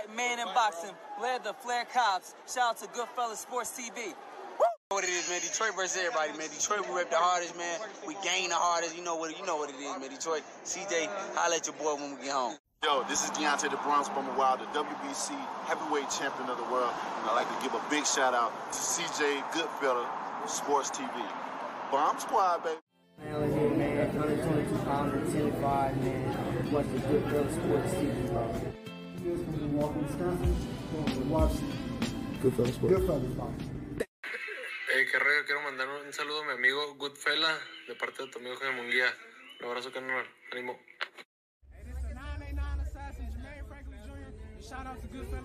White man in boxing, led the Flair Cops. Shout out to Goodfellas Sports TV. what it is, man. Detroit versus everybody, man. Detroit, we rep the hardest, man. We gain the hardest. You know what? You know what it is, man. Detroit, CJ, holla at your boy when we get home. Yo, this is Deontay the Bronze Bomber Wild, the WBC heavyweight champion of the world. And I'd like to give a big shout out to CJ Goodfella, Sports TV. Bomb Squad, baby. Man, was it, man? 122 pounder, 10 5, man. Watch the Goodfella Sports TV, bro. Hey, qué quiero mandar un saludo a mi amigo Goodfella de parte de tu amigo Jaime Munguía. Un abrazo. Ánimo. Hey, this is the 989 Assassin, Jermaine Franklin Jr. Shout out to Goodfella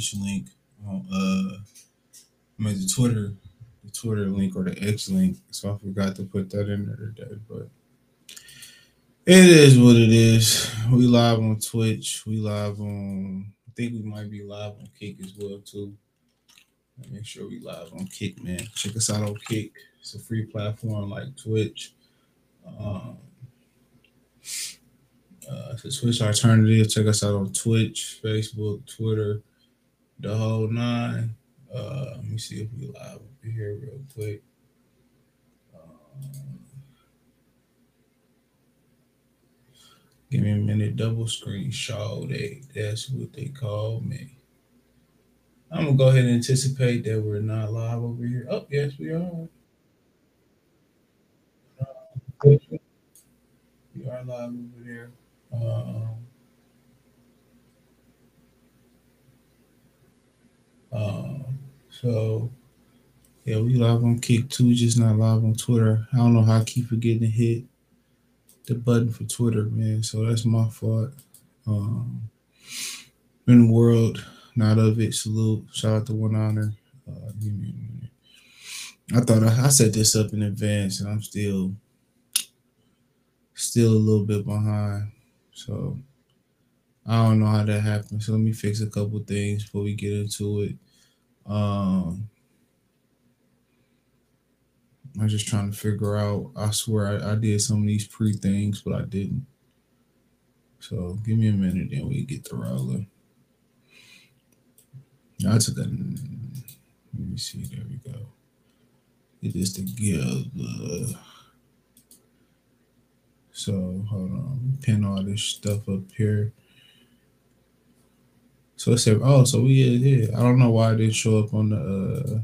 Twitch link on uh I mean the Twitter, the Twitter link or the X link. So I forgot to put that in there today, but it is what it is. We live on Twitch. We live on I think we might be live on Kick as well too. Make sure we live on Kick, man. Check us out on Kick. It's a free platform like Twitch. Um, uh, the Twitch alternative. Check us out on Twitch, Facebook, Twitter, the whole nine. Uh, let me see if we live over here real quick. Um, give me a minute. Double screen show. They that's what they call me. I'm gonna go ahead and anticipate that we're not live over here. Oh, yes, we are. We are live over there. Um, um, so yeah, we live on Kick too, just not live on Twitter. I don't know how I keep forgetting to hit the button for Twitter, man. So that's my fault. Um, in the world, not of it. Salute. Shout out to One Honor. Uh. I thought I, I set this up in advance, and I'm still still a little bit behind. So I don't know how that happened. So let me fix a couple things before we get into it. Um I'm just trying to figure out. I swear I, I did some of these pre things, but I didn't. So give me a minute and we get the rolling. I took a let me see, there we go. Get this together. So hold on, pin all this stuff up here. So it said, oh, so we yeah, yeah. I don't know why it didn't show up on the uh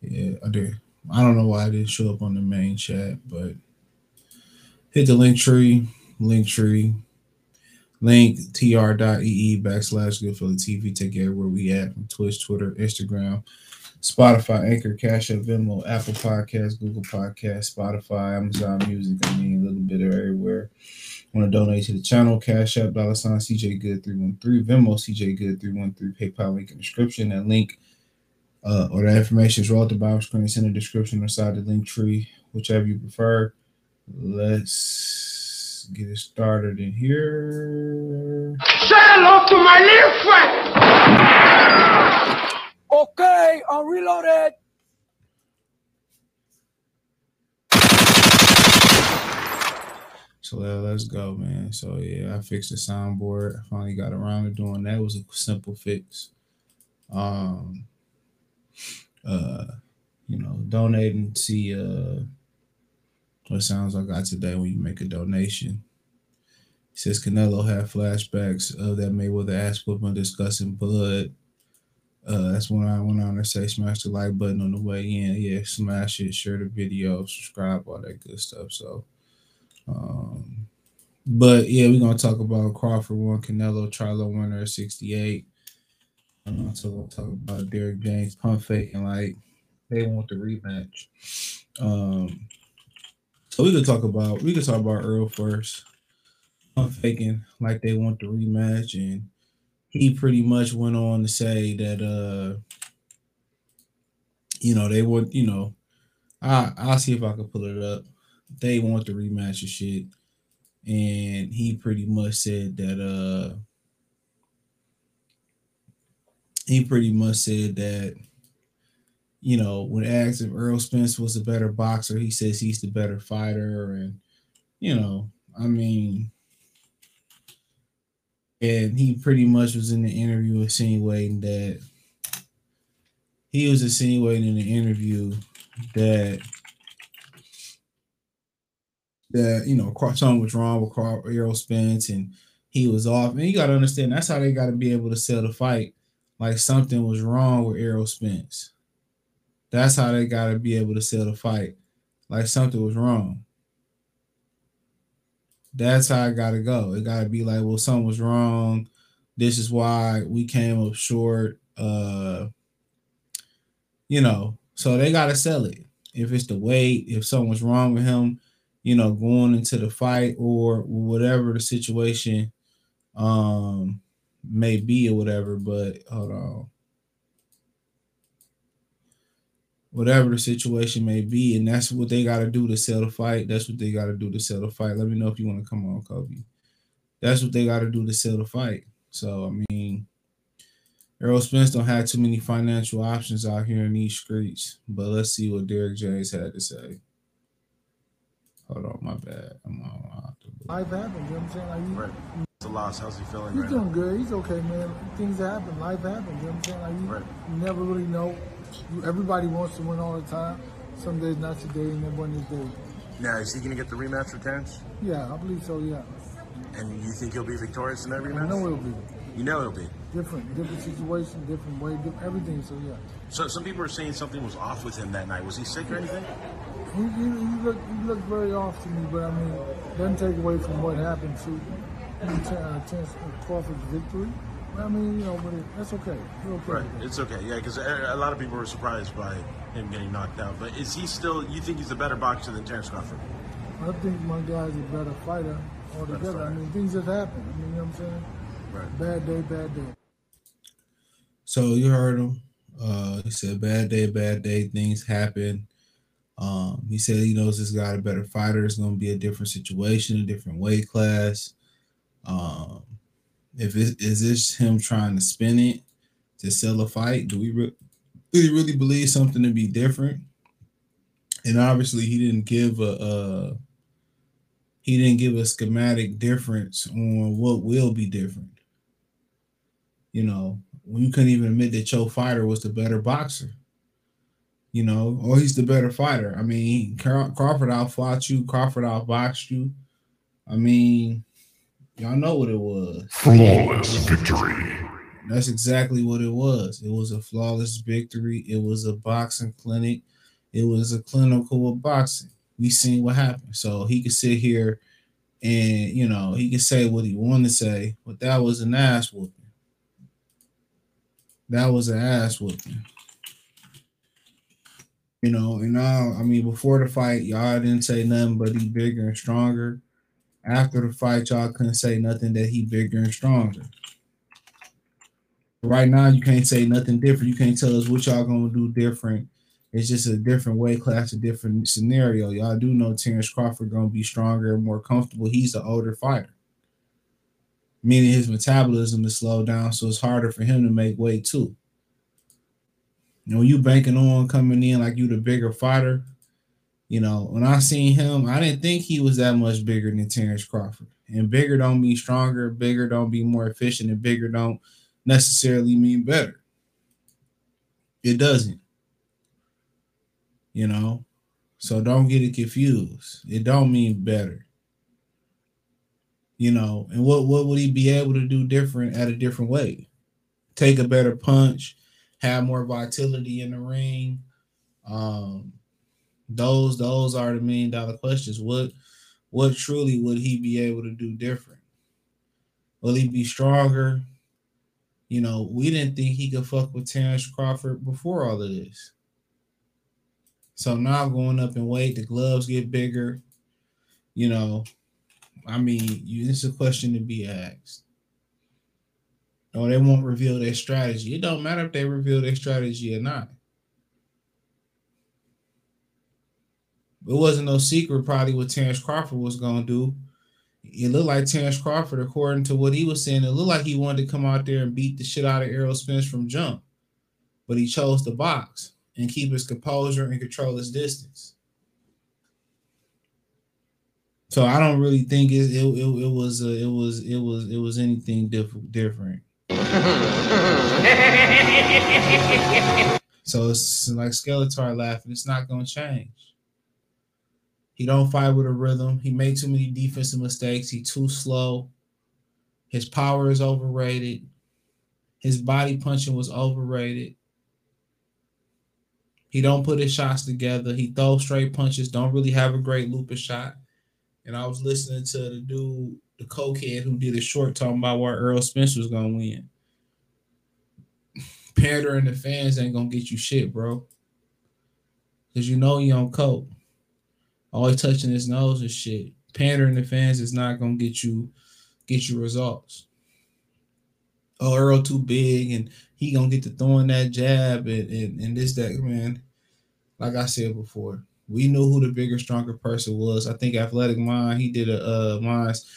yeah, I did. I don't know why I didn't show up on the main chat, but hit the link tree, link tree, link tr.ee backslash Goodfella TV. Take where we at from Twitch, Twitter, Instagram, Spotify, Anchor, Cash App, Venmo, Apple Podcasts, Google Podcasts, Spotify, Amazon Music. I mean, a little bit of everywhere. Want to donate to the channel? Cash App, dollar sign CJ Good three one three, Venmo CJ Good three one three, PayPal link in the description. That link uh, or the information is right at the bottom screen. It's in the description or inside the link tree, whichever you prefer. Let's get it started in here. Say hello to my little friend. Okay, I'm reloaded. So uh, let's go, man. So yeah, I fixed the soundboard. I finally got around to doing that. It was a simple fix. Um uh you know, donating see uh what sounds like I got today when you make a donation. says Canelo had flashbacks of that Mayweather ass whooping discussing blood. Uh, that's when I went on to say smash the like button on the way in. Yeah, smash it, share the video, subscribe, all that good stuff. So, um, but yeah, we're gonna talk about Crawford one, Canelo, Charlo or 68. I'm also gonna talk about Derrick James pump faking like they want the rematch. Um, so we could talk about we could talk about Earl first. Pump faking like they want the rematch, and he pretty much went on to say that uh, you know, they would, you know, I I'll see if I can pull it up. They want the rematch and shit. And he pretty much said that uh he pretty much said that you know, when asked if Earl Spence was a better boxer, he says he's the better fighter. And, you know, I mean, and he pretty much was in the interview insinuating that he was insinuating in the interview that that you know something was wrong with Carl Errol Spence and he was off. And you gotta understand that's how they gotta be able to sell the fight. Like something was wrong with Errol Spence. That's how they gotta be able to sell the fight. Like something was wrong. That's how I gotta go. It gotta be like, well, something was wrong. This is why we came up short. Uh, you know, so they gotta sell it. If it's the weight, if something was wrong with him, you know, going into the fight or whatever the situation um may be or whatever. But hold on. Whatever the situation may be, and that's what they got to do to sell the fight. That's what they got to do to sell the fight. Let me know if you want to come on, Kobe. That's what they got to do to sell the fight. So I mean, Errol Spence don't have too many financial options out here in these streets. But let's see what Derrick James had to say. Hold on, my bad. I'm on. Life happens, you know what I'm saying? Like, you, Right. It's a loss. How's he feeling He's right doing now? good. He's okay, man. Things happen. Life happens. You know what I'm saying? Like you, Right. you never really know. You, everybody wants to win all the time. Some days not today, and then one is day. Now, is he going to get the rematch with Terence? Yeah, I believe so. Yeah, And you think he'll be victorious in that rematch? I know it'll be You know he'll be. different, different situation, different way, different, everything. So yeah, So some people are saying something was off with him that night. Was he sick or anything? He, he, he looked he looked very off to me, but I mean, doesn't take away from what happened to uh, Terence Crawford's victory. I mean, you know, but it, that's okay. Okay. Right. It's okay. Yeah, because a a lot of people were surprised by him getting knocked out. But is he still? You think he's a better boxer than Terence Crawford? I think my guy's a better fighter altogether. I mean, things just happen. I mean, you know what I'm saying? Right. Bad day, bad day. So you heard him. Uh, he said, "Bad day, bad day. Things happen." Um, he said he knows this guy a better fighter. It's going to be a different situation, a different weight class. Um, if it is this him trying to spin it to sell a fight, do we re- do really believe something to be different? And obviously, he didn't give a, a he didn't give a schematic difference on what will be different. You know, when you couldn't even admit that your fighter was the better boxer. You know, or he's the better fighter. I mean, Craw- Crawford outfought you. Crawford outboxed you. I mean, y'all know what it was. Flawless victory. That's exactly what it was. It was a flawless victory. It was a boxing clinic. It was a clinical of boxing. We seen what happened. So he could sit here and you know he could say what he wanted to say, but that was an ass whooping. That was an ass whooping. You know, and now I mean before the fight, y'all didn't say nothing but he bigger and stronger. After the fight, y'all couldn't say nothing that he bigger and stronger. Right now, you can't say nothing different. You can't tell us what y'all gonna do different. It's just a different weight class, a different scenario. Y'all do know Terence Crawford gonna be stronger and more comfortable. He's the older fighter, meaning his metabolism is slowed down, so it's harder for him to make weight too. You know, you banking on coming in like you the bigger fighter. You know, when I seen him, I didn't think he was that much bigger than Terence Crawford. And bigger don't mean stronger, bigger don't be more efficient, and bigger don't necessarily mean better. It doesn't. You know, so don't get it confused. It don't mean better. You know, and what what would he be able to do different at a different way? Take a better punch, have more vitality in the ring. Um, those those are the million dollar questions. What what truly would he be able to do different? Will he be stronger? You know, we didn't think he could fuck with Terence Crawford before all of this. So now going up in weight, the gloves get bigger. You know, I mean, you, it's a question to be asked. Or they won't reveal their strategy. It don't matter if they reveal their strategy or not. It wasn't no secret probably what Terence Crawford was gonna do. It looked like Terence Crawford, according to what he was saying, it looked like he wanted to come out there and beat the shit out of Errol Spence from jump, but he chose to box and keep his composure and control his distance. So I don't really think it it, it, it was uh, it was it was it was anything diff- different. so it's like Skeletor laughing. It's not gonna change. He don't fight with a rhythm. He made too many defensive mistakes. He too slow. His power is overrated. His body punching was overrated. He don't put his shots together. He throws straight punches. Don't really have a great loop of shot. And I was listening to the dude, the cokehead who did a short talking about where Earl Spence was gonna win. Pandering the fans ain't gonna get you shit, bro. Cause you know you on coke always touching his nose and shit. Pandering the fans is not gonna get you get you results. Oh, Earl too big and he gonna get to throwing that jab and, and, and this that man. Like I said before, we knew who the bigger, stronger person was. I think Athletic Mind, he did a uh minds,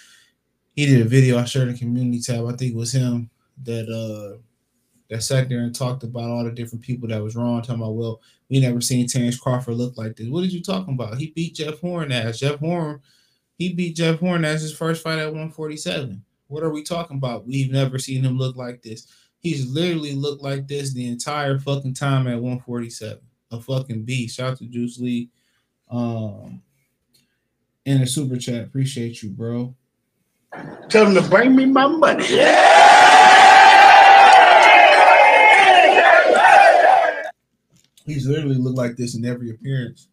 he did a video I shared in community tab. I think it was him that uh that sat there and talked about all the different people that was wrong, talking about, well, we never seen Terence Crawford look like this. What are you talking about? He beat Jeff Horn as Jeff Horn, he beat Jeff Horn as his first fight at 147. What are we talking about? We've never seen him look like this. He's literally looked like this the entire fucking time at 147. A fucking beast. Shout out to Juice Lee. Um in the super chat. Appreciate you, bro. Tell him to bring me my money. Yeah! He's literally looked like this in every appearance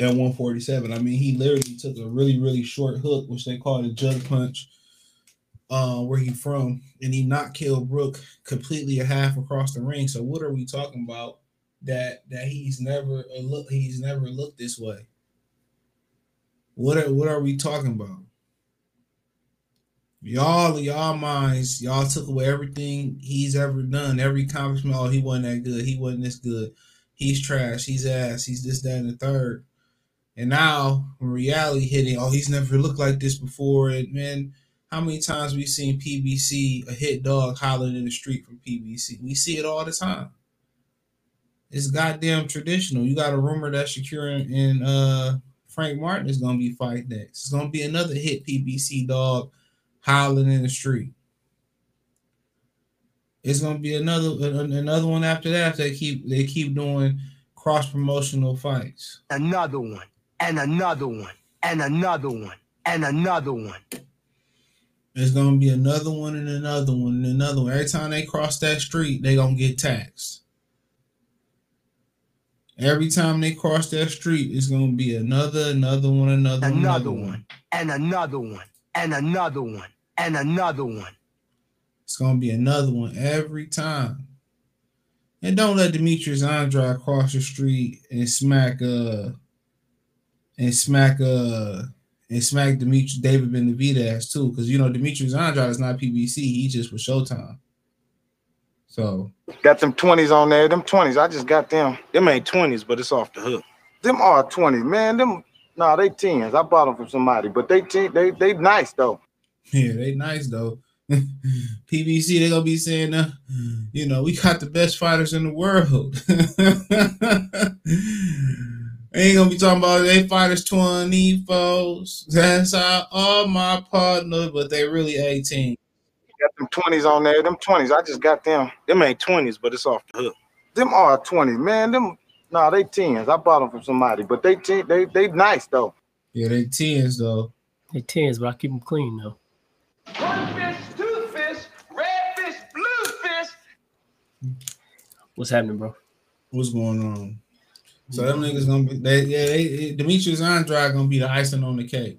at 147. I mean, he literally took a really, really short hook, which they call a jug punch, uh, where he from, and he knocked Kell Brook completely a half across the ring. So what are we talking about? That that he's never a look he's never looked this way. What are what are we talking about? Y'all, y'all minds, y'all took away everything he's ever done, every accomplishment. Oh, he wasn't that good. He wasn't this good. He's trash. He's ass. He's this, that, and the third. And now, reality hitting, oh, he's never looked like this before. And man, how many times we seen PBC a hit dog hollering in the street from PBC? We see it all the time. It's goddamn traditional. You got a rumor that Shakur and uh, Frank Martin is gonna be fighting next. It's gonna be another hit PBC dog howling in the street. It's gonna be another another one after that. They keep they keep doing cross promotional fights. Another one, and another one, and another one, and another one. There's gonna be another one and another one and another one. Every time they cross that street, they gonna get taxed. Every time they cross that street, it's gonna be another, another one, another, another, another one, one. and another one, and another one, and another one. It's gonna be another one every time. And don't let Demetrius Andrade cross the street and smack uh and smack uh and smack Demetrius David Benavidez too, because you know Demetrius Andrade is not PBC, he just was Showtime. So Got them 20s on there. Them 20s, I just got them. Them ain't 20s, but it's off the hook. Them are 20s, man. Them nah, they 10s. I bought them from somebody, but they ten, they they nice though. Yeah, they nice though. PBC, they gonna be saying, uh, you know, we got the best fighters in the world. they ain't gonna be talking about they fighters 20 folks. That's how all my partners, but they really 18. Got them 20s on there. Them 20s, I just got them. Them ain't 20s, but it's off the hook. Them are 20s, man. Them nah, they 10s. I bought them from somebody, but they ten, they they nice though. Yeah, they 10s though. They tens, but I keep them clean though. One fish, two fish, red fish, blue fish. What's happening, bro? What's going on? So them niggas gonna be they yeah, they, Demetrius Andrade gonna be the icing on the cake.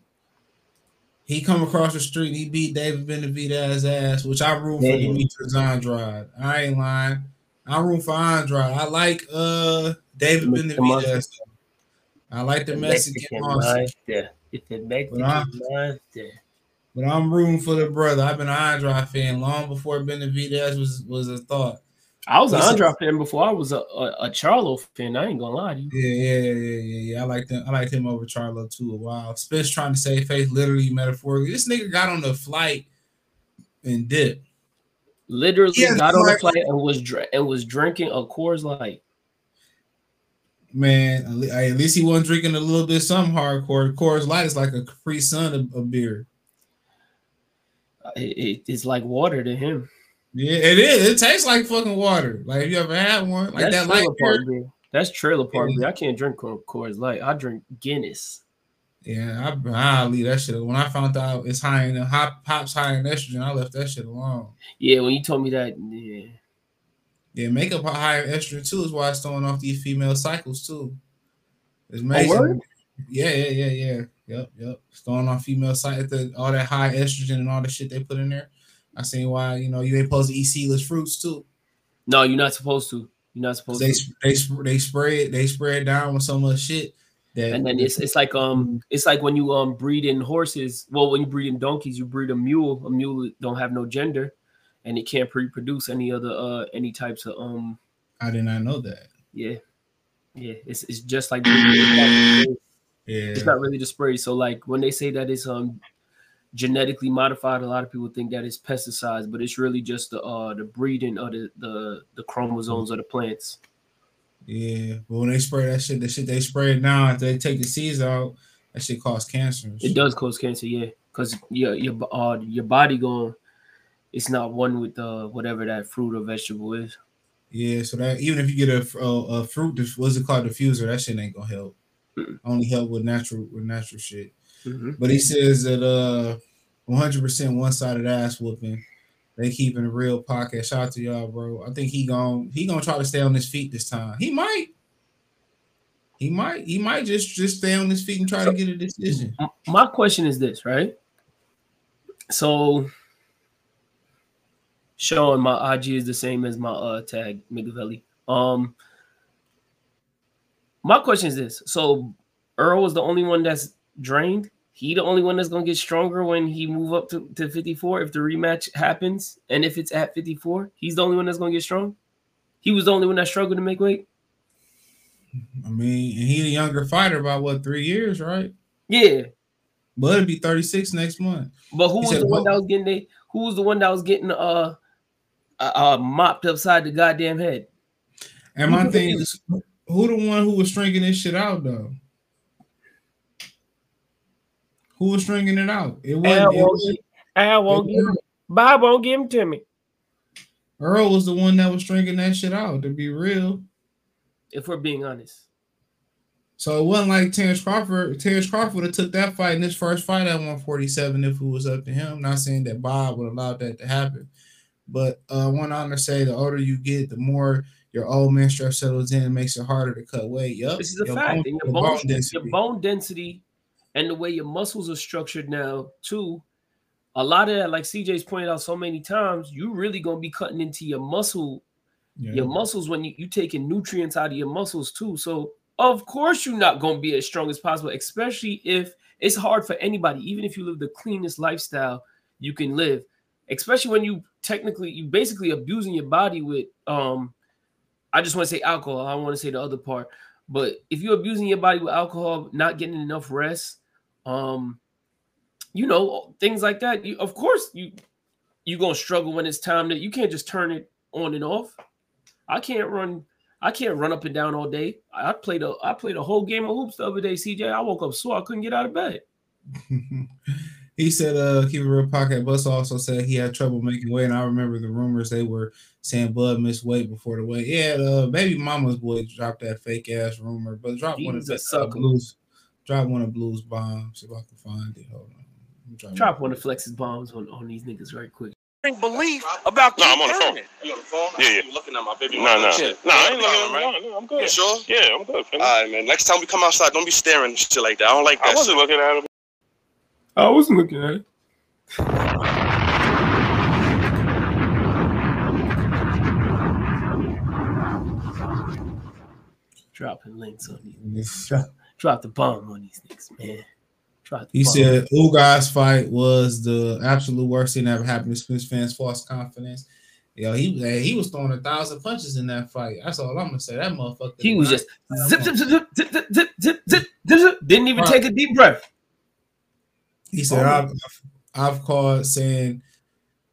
He come across the street, he beat David Benavidez ass, which I root for Damn. Demetrius Andrade. I ain't lying. I root for Andrade. I like uh David Mr. Benavidez. I like the The Mexican Mexican monster. monster. It's the Mexican I- monster. But I'm rooting for the brother. I've been an Andrade fan long before Benavidez was was a thought. I was an Andrade fan before I was a, a, a Charlo fan. I ain't gonna lie to you. Yeah, yeah, yeah, yeah, yeah. I like him. I liked him over Charlo too a while. Spence trying to save face, literally metaphorically. This nigga got on the flight and dipped. Literally Yeah, got on the flight and was dr- and was drinking a Coors Light. Man, at at least he wasn't drinking a little bit some hardcore. Coors Light is like a Capri Sun of, of beer. It, it- it's like water to him. Yeah, it is. It tastes like fucking water. Like if you ever had one, like That's that light trailer beer. park beer. That's trailer park Yeah. beer. I can't drink Co- Coors Light. I drink Guinness. Yeah, I I leave that shit. When I found out it's high in hop pops high in estrogen, I left that shit alone. Yeah, when you told me that, yeah. Yeah, makeup high estrogen too is why it's throwing off these female cycles too. It's Oh, amazing. word? yeah, yeah, yeah, yeah. Yep, yep. It's throwing off female cycle, the, all that high estrogen and all the shit they put in there. I seen why you know you ain't supposed to eat seedless fruits too. No, you're not supposed to. You're not supposed They to. they they spray it they spray it down with so much shit that And then it's it's like um it's like when you um breed in horses. Well, when you breed in donkeys, you breed a mule. A mule don't have no gender, and it can't reproduce any other uh any types of um I did not know that. yeah yeah. It's it's just like. Yeah, it's not really the spray. So like when they say that it's um genetically modified, a lot of people think that it's pesticides, but it's really just the uh the breeding of the the, the chromosomes of the plants. yeah. But when they spray that shit, the shit they spray it now, after they take the seeds out, that shit cause cancer. It does cause cancer, yeah, because your your uh your body going, it's not one with uh whatever that fruit or vegetable is. Yeah, so that even if you get a, a, a fruit, what's it called, diffuser, that shit ain't gonna help. Only help with natural with natural shit. Mhm. But he says that uh, 100 percent one sided ass whooping. They keeping a real podcast. Shout out to y'all, bro. I think he gon' he gonna try to stay on his feet this time. He might. He might. He might just just stay on his feet and try to get a decision. My question is this, right? So, Sean, my IG is the same as my uh tag, Migavelli. Um, my question is this: so Earl is the only one that's drained. He the only one that's gonna get stronger when he move up to, to 54 if the rematch happens, and if it's at 54, he's the only one that's gonna get strong. He was the only one that struggled to make weight. I mean, and he a younger fighter by what three years, right? Yeah, But it'll be 36 next month. But who He was said, the one that was getting they, who was the one that was getting uh uh, uh mopped upside the goddamn head? And my thing is, who the one who was stringing this shit out though? Who was stringing it out? It wasn't. It won't, wasn't I won't give him. Bob won't give him to me. Earl was the one that was stringing that shit out. To be real, If we're being honest, so it wasn't like Terence Crawford. Terence Crawford would have took that fight in his first fight at 147 if it was up to him. Not saying that Bob would allow that to happen, but uh, I want to say the older you get, the more your old man stress settles in, makes it harder to cut weight. Yep. this is a Your fact. bone- your bone, bone density. your bone density, and the way your muscles are structured now too. A lot of that, like CJ's pointed out so many times, you really gonna be cutting into your muscle Yeah. your muscles when you, you taking nutrients out of your muscles too. So of course you're not going to be as strong as possible, especially if it's hard for anybody, even if you live the cleanest lifestyle you can live, especially when you technically you basically abusing your body with um I just want to say alcohol. I want to say the other part, but if you're abusing your body with alcohol, not getting enough rest, um, you know, things like that, you of course you you're gonna struggle when it's time that you can't just turn it on and off. I can't run. I can't run up and down all day. I played a I played a whole game of hoops the other day. CJ, I woke up sore. I couldn't get out of bed. he said, uh, keep it real pocket. Bus also said he had trouble making weight. And I remember the rumors they were saying Bud missed weight before the weight. Yeah, uh, baby mama's boy dropped that fake ass rumor, but drop one of He's the uh, blues, drop one of blues bombs if I can find it. Hold on. Drop one of Flex's bombs on, on these niggas right quick. belief about No, I'm on the phone. doing it. You on the phone? Yeah, yeah. looking at my baby. No, mama no. and. No, I ain't You looking right? at him. No, I'm good. You sure? Yeah, I'm good. All right, man. Next time we come outside, don't be staring and shit like that. I don't like that. I wasn't shit. looking at him. I wasn't looking at it. dropping links on these. Drop, drop the bomb on these niggas, man. He bomb. said Ugas fight was the absolute worst thing that ever happened to Smith fans' false confidence. Yo, he he was throwing a thousand punches in that fight. That's all I'm gonna say. That motherfucker. He was just zip zip zip, zip zip zip zip zip zip Didn't even right. take a deep breath. He said, oh, "I've I've called saying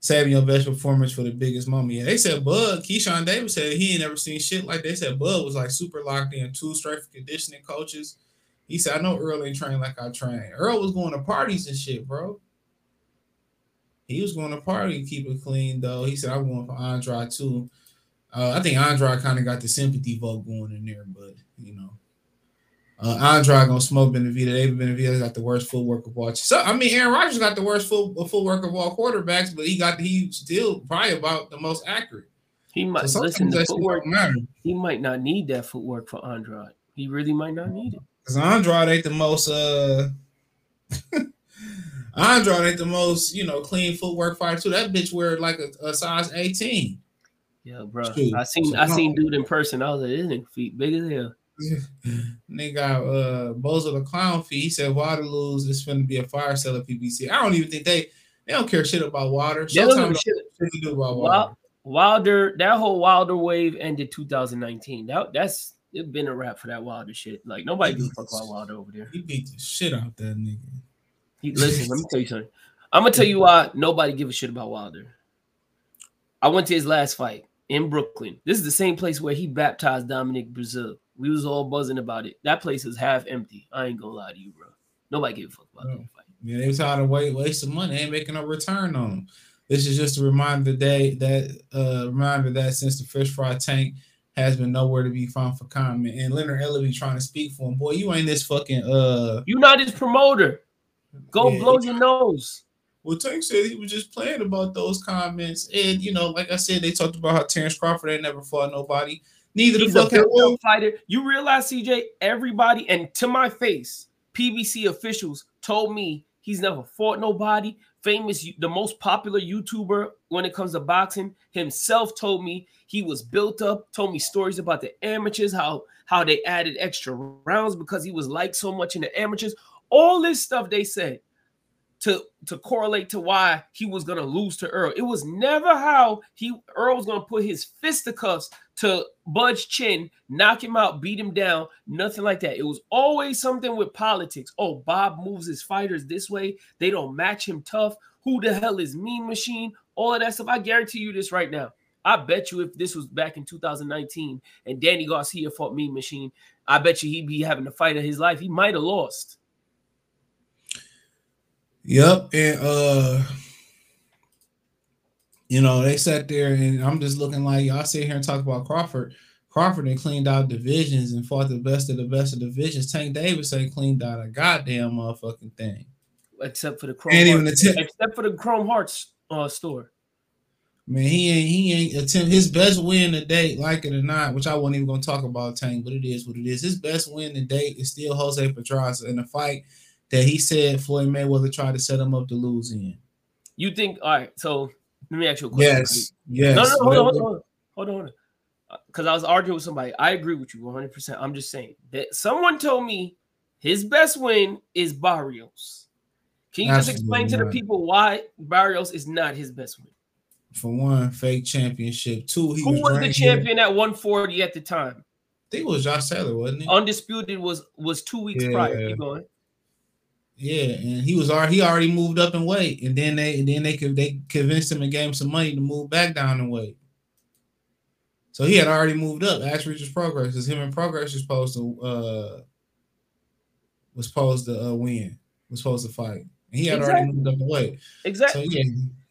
saving your best performance for the biggest moment. Yeah, they said Bud, Keyshawn Davis said he ain't never seen shit like they said Bud was like super locked in, two strength conditioning coaches. He said, I know Earl ain't trained like I train. Earl was going to parties and shit, bro. He was going to party and keep it clean, though. He said, I'm going for Andre too. Uh, I think Andre kind of got the sympathy vote going in there, but you know. Uh, Andrade gonna smoke Benavidez. David Benavidez got the worst footwork of all. So I mean, Aaron Rodgers got the worst full footwork of all quarterbacks, but he got he still probably about the most accurate. He might So listen. The footwork. He might not need that footwork for Andrade. He really might not need it. Because Andrade ain't the most uh Andrade ain't the most, you know, clean footwork fighter too. That bitch wear like a, a size 18. Yeah, bro. Shoot. I seen So, I seen dude in person. I was like, nigga feet big as hell. They got uh Bozo the clown feet. He said Waterloo's is going to be a fire sale at PBC. I don't even think they they don't care shit about water. They don't give shit. shit to do about water. Wilder, that whole Wilder wave ended 2019. That that's it been a wrap for that Wilder shit. Like nobody gives a fuck about Wilder over there. He beat the shit out that nigga. He, listen, let me tell you something. I'm gonna tell you why nobody give a shit about Wilder. I went to his last fight in Brooklyn. This is the same place where he baptized Dominic Breazeale. We was all buzzing about it. That place is half empty. I ain't gonna lie to you, bro. Nobody give a fuck about that fight. Yeah, they was tired of wait, wasting money, ain't making no return on them. This is just a reminder day that uh reminder that since the fish fry tank has been nowhere to be found for comment. And Leonard Ellerby trying to speak for him. Boy, you ain't this fucking uh You not his promoter. Go Yeah. blow your nose. well, Tank said he was just playing about those comments. And you know, like I said, they talked about how Terence Crawford ain't never fought nobody. Neither He's the fuck had built-up Will. fighter. You realize, CJ, everybody, and to my face, PBC officials told me he's never fought nobody. Famous, the most popular YouTuber when it comes to boxing, himself told me he was built up. Told me stories about the amateurs, how how they added extra rounds because he was liked so much in the amateurs. All this stuff they said to to correlate to why he was gonna lose to Earl. It was never how he Earl was gonna put his fisticuffs to Bud's chin, knock him out, beat him down, nothing like that. It was always something with politics. Oh, Bob moves his fighters this way, they don't match him tough. Who the hell is Mean Machine? All of that stuff. I guarantee you this right now. I bet you if this was back in 2019 and Danny Garcia fought Mean Machine, I bet you he'd be having the fight of his life. He might have lost. Yep, and uh, you know they sat there, and I'm just looking like y'all sit here and talk about Crawford. Crawford and cleaned out divisions and fought the best of the best of divisions. Tank Davis ain't cleaned out a goddamn motherfucking thing. Except for the Chrome even Hearts, attempt- except for the Chrome Hearts uh, store. Man, he ain't he ain't attempt his best win to date, like it or not, which I wasn't even gonna talk about Tank, but it is what it is. His best win to date is still Jose Pedraza in a fight that he said Floyd Mayweather tried to set him up to lose in. You think all right? So let me ask you a question. Yes, yes. No, no, hold on, hold on, hold on, hold on. Because I was arguing with somebody. I agree with you 100. percent I'm just saying that someone told me his best win is Barrios. Can you just explain to the people why Barrios is not his best win? For one, fake championship. Two, he Who was, the drained. champion at 140 at the time? I think it was Josh Taylor, wasn't it? Undisputed was was two weeks prior. Keep going. Yeah, and he was already he already moved up in weight, and then they and then they could they convinced him and gave him some money to move back down in weight. So he had already moved up. Ask Regis Prograis is him and Prograis was supposed to uh was supposed to uh, win, was supposed to fight. And he had already Exactly. moved up in weight. Exactly. So yeah,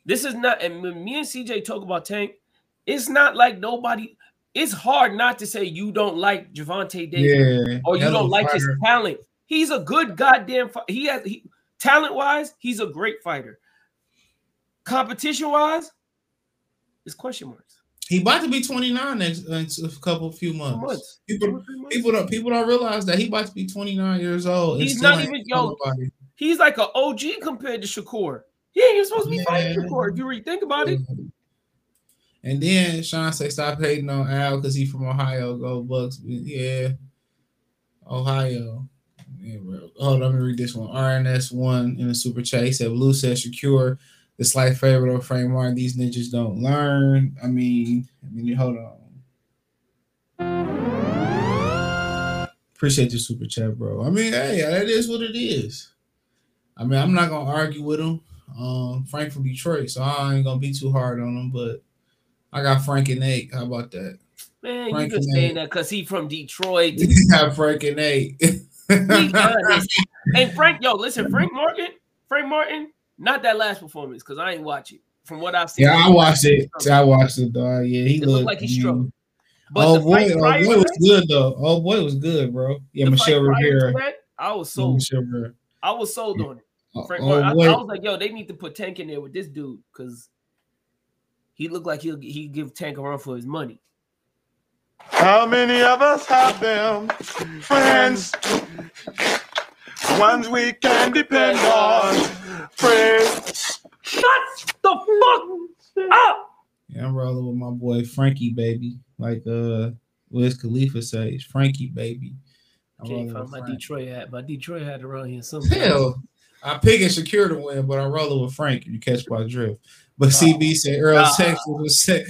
This is not, and when me and CJ talk about Tank, it's not like nobody. It's hard not to say you don't like Gervonta Davis Yeah, or you don't like his talent. He's a good goddamn. He has he talent wise, he's a great fighter. Competition wise, it's question marks. He about to be 29 next, next a couple few months. months. People, people don't people don't realize that he about to be 29 years old. He's not even yo. nobody. He's like an OG compared to Shakur. He ain't even supposed to be fighting Shakur. If you really think about it, And then Sean say stop hating on Al because he's from Ohio. Go Bucks. Yeah. Ohio. Hold on, let me read this one. RNS one in the super chat. He said Blue said Shakur the slight favorite of Martin. These ninjas don't learn. I mean, I mean, hold on. Appreciate your super chat, bro. I mean, hey, that is what it is. I mean, I'm not gonna argue with him. Um, Frank from Detroit, so I ain't gonna be too hard on him. But I got Frank and Nate. How about that? man, Frank you just saying that because he from Detroit. Got Frank and Nate. Honest. and Frank, yo, listen, Frank Martin, Frank Martin, not that last performance because I ain't watch it. From what I've seen, yeah, I watched it. I watched it, dog. Yeah, he It looked looked like he struggled. But oh boy, oh boy to was good though. Oh boy it was good, bro. Yeah, Michel Rivera. that, I was Yeah, sold. Rivera. I was sold on it. Frank oh, Martin. I. I was like, yo, they need to put Tank in there with this dude because he looked like he'll he give Tank a run for his money. How many of us have them friends? Ones we can depend on. Friends. Shut the fuck up. Yeah, I'm rolling with my boy Frankie, baby. Like uh Wiz Khalifa says, Frankie, baby. I'm Can't find with my Frank. Detroit hat. My Detroit hat around here somewhere. Hell, I pick and Shakur to win, but I'm rolling with Frank. If you catch my drift. But CB said Earl Ah. Texas was said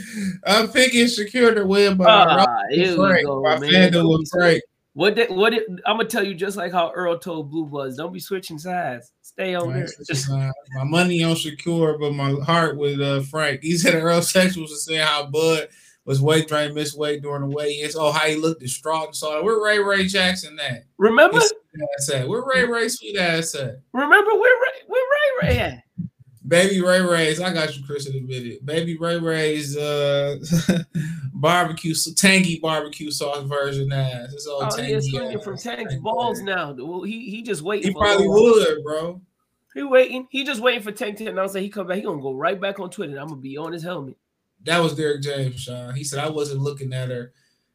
I'm picking Shakur to win, but I'm rolling here with we Frank. go, My man. FanDuel Don't with Frank. What did, what did, I'm gonna tell you just like how Earl told Blue Buzz, don't be switching sides. Stay on Right, there. so uh, my money on Shakur, but my heart with uh, Frank. He said Earl Sexuals was saying how Bud was weight drain, miss weight during the weigh ins. Oh, how he looked distraught and saw Where Ray Ray Jackson that. Remember? Sweet ass at? Where Ray Ray sweet ass at? Remember where Ray, where Ray Ray at? Baby Ray Ray's, I got you, Chris, in a minute. Baby Ray Ray's uh, barbecue, tangy barbecue sauce version ass. It's all Oh, tangy. swinging from Tank's balls now. Well, he he just waiting. He probably would, bro. He waiting. He just waiting for Tank to announce that he come back. He gonna go right back on Twitter. and I'm gonna be on his helmet. That was Derrick James, Sean. He said I wasn't looking at her.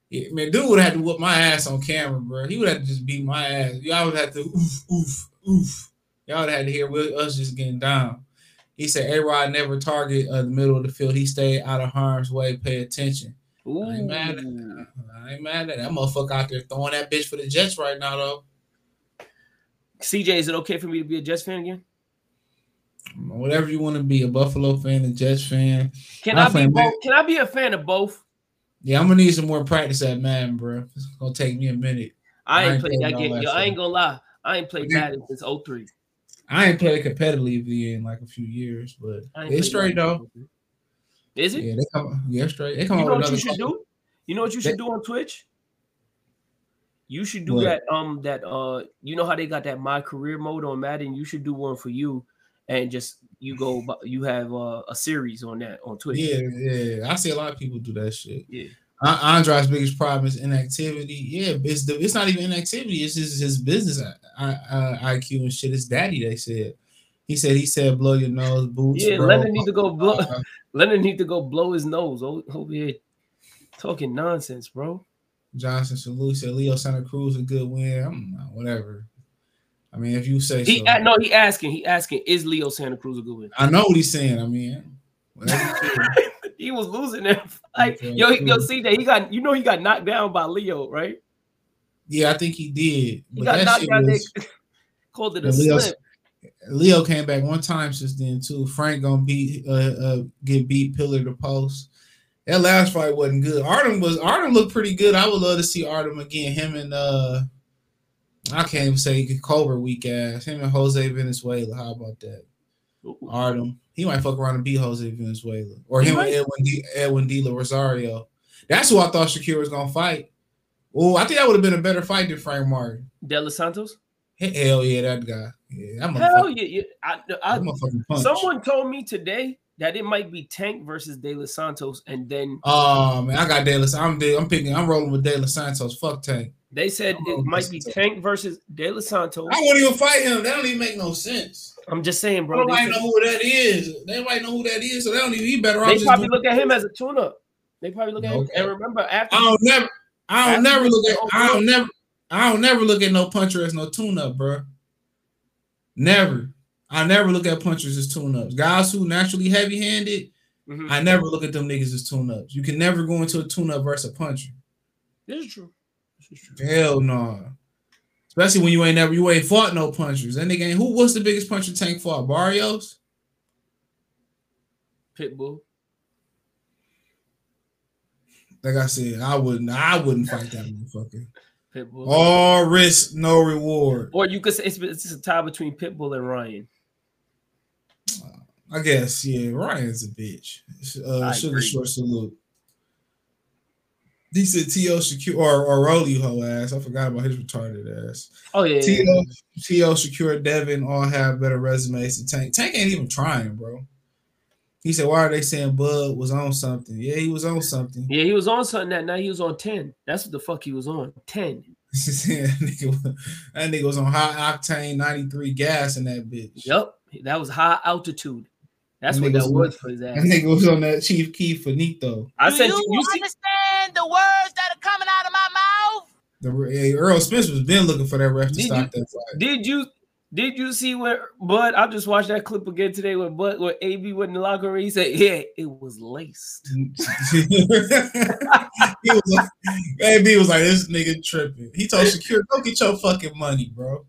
Yeah, man, dude would have to whoop my ass on camera, bro. He would have to just beat my ass. Y'all would have to oof, oof, oof. Y'all would have to hear us just getting down. He said A Rod never target uh, the middle of the field. He stayed out of harm's way. Pay attention. I ain't mad at that. I ain't mad at that. That motherfucker out there throwing that bitch for the Jets right now, though. CJ, is it okay for me to be a Jets fan again? Whatever you want to be, a Buffalo fan, a Jets fan. Can I'm I be both? Can I be a fan of both? Yeah, I'm gonna need some more practice at Madden, bro. It's gonna take me a minute. I ain't played played that game. Yo, I ain't gonna lie. I ain't played Madden since 03. I ain't played competitively in like a few years, but it's straight though. Is it? Yeah, they come. Yeah, straight. They come You know what you should do? You know what you They- should do on Twitch? You should do What? that. Um, that uh, you know how they got that my career mode on Madden. You should do one for you, and just you go. You have uh, a series on that on Twitch. Yeah, yeah. I see a lot of people do that shit. Yeah. An- Andre's biggest problem is inactivity. Yeah, it's the, it's not even inactivity. It's just his business I, uh, IQ and shit. His daddy, they said. He said he said blow your nose, boots. Yeah, bro. Leonard need to go blow. Uh, Leonard need to go blow his nose over here, talking nonsense, bro. Johnson salute said Leo Santa Cruz a good win. I'm not, whatever. I mean, if you say He so. no, he asking. He asking, is Leo Santa Cruz a good win? I know what he's saying. I mean, whatever you feel. He was losing there. Like Okay, yo, yo, see that he got. You know, he got knocked down by Leo, right? yeah, I think he did. He got that knocked down. was, They called it a Leo, slip. Leo came back one time since then too. Frank gonna beat uh, uh get beat pillar to post. That last fight wasn't good. Artem was Artem looked pretty good. I would love to see Artem again. Him and uh I can't even say Cobra weak ass. Him and Jose Valenzuela. How about that? Artem. He might fuck around and beat Jose Valenzuela. Or He him and might. Edwin D, Edwin D. La Rosario. That's who I thought Shakur was gonna fight. Oh, I think that would have been a better fight than Frank Martin. De Los Santos. Hell yeah, that guy. Yeah, that Hell yeah, yeah. I, I, punch. someone told me today that it might be Tank versus De Los Santos, and then Oh man, I got De La I'm I'm picking. I'm rolling with De La Santos. Fuck Tank. They said it might be Tank versus De Los Santos. I won't even fight him. That don't even make no sense. I'm just saying, bro. Nobody know who that is. They might know who that is, so they don't even. He better off they probably look at him as a tune-up. They probably look at him. Okay. And remember, after I don't never. I don't never look at. I don't never. I don't never look at no puncher as no tune up, bro. Never. I never look at punchers as tune ups. Guys who naturally heavy handed, Mhm. I never look at them niggas as tune ups. You can never go into a tune up versus a puncher. This is true. This is true. Hell no. Especially when you ain't never you ain't fought no punchers. That nigga ain't who what's the biggest puncher tank fought? Barrios? Pitbull. Like I said, I wouldn't I wouldn't fight that motherfucker. Pitbull. All risk, no reward. Or you could say it's, it's a tie between Pitbull and Ryan. I guess, yeah. Ryan's a bitch. Uh, I Sugar. Short salute. He said T.O. Shakur or, or Rolly hoe ass. I forgot about his retarded ass. Oh yeah. yeah, T.O. T.O. Shakur, Devin all have better resumes than Tank. Tank ain't even trying, bro. He said, Why are they saying Bud was on something? Yeah, he was on something. Yeah, he was on something that night. He was on 10. That's what the fuck he was on. 10. that, nigga, was- that nigga was on high octane 93 gas in that bitch. Yep. That was high altitude. That's That what that was- was for his ass. That nigga was on that Chief Key Finito. I Do said you, you, you see understand the words that are coming out of my mouth? The hey, Errol Spence was been looking for that ref to Did stop you- that fight. did you did you see where Bud? I just watched that clip again today where Bud where AB went in the locker room. He said, Yeah, it was laced. he was like, AB was like, this nigga tripping. He told Shakur, go get your fucking money, bro.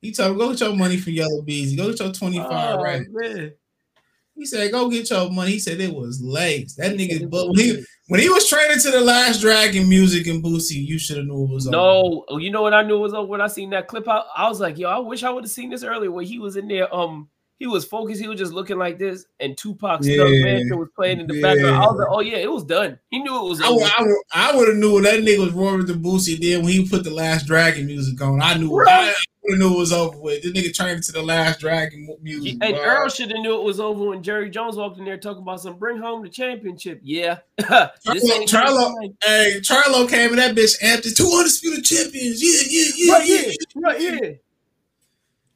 He told him, go get your money for Yellow Bees. Go get your 25 Oh, racks. man. He said, go get your money. He said it was late. That nigga, but when he, when he was training to the last dragon music and Boosie, you should have knew it was over. No, oh, you know what I knew was up when I seen that clip. I, I was like, yo, I wish I would have seen this earlier where he was in there. Um, he was focused. He was just looking like this, and Tupac's Yeah. Stuck Mansion was playing in the background. I was like, oh yeah, it was done. He knew it was I, over. would- I, would- I would have knew when that nigga was roaring to Boosie. Then when he put the last dragon music on, I knew Right. I, would have knew it was over with. This nigga trained to the last dragon mu- music. and bro. Errol should have knew it was over when Jerry Jones walked in there talking about some bring home the championship. Yeah, Charlo, Charlo, hey, Charlo came in that bitch it. Two undisputed champions. Yeah, yeah, yeah, right yeah. right here.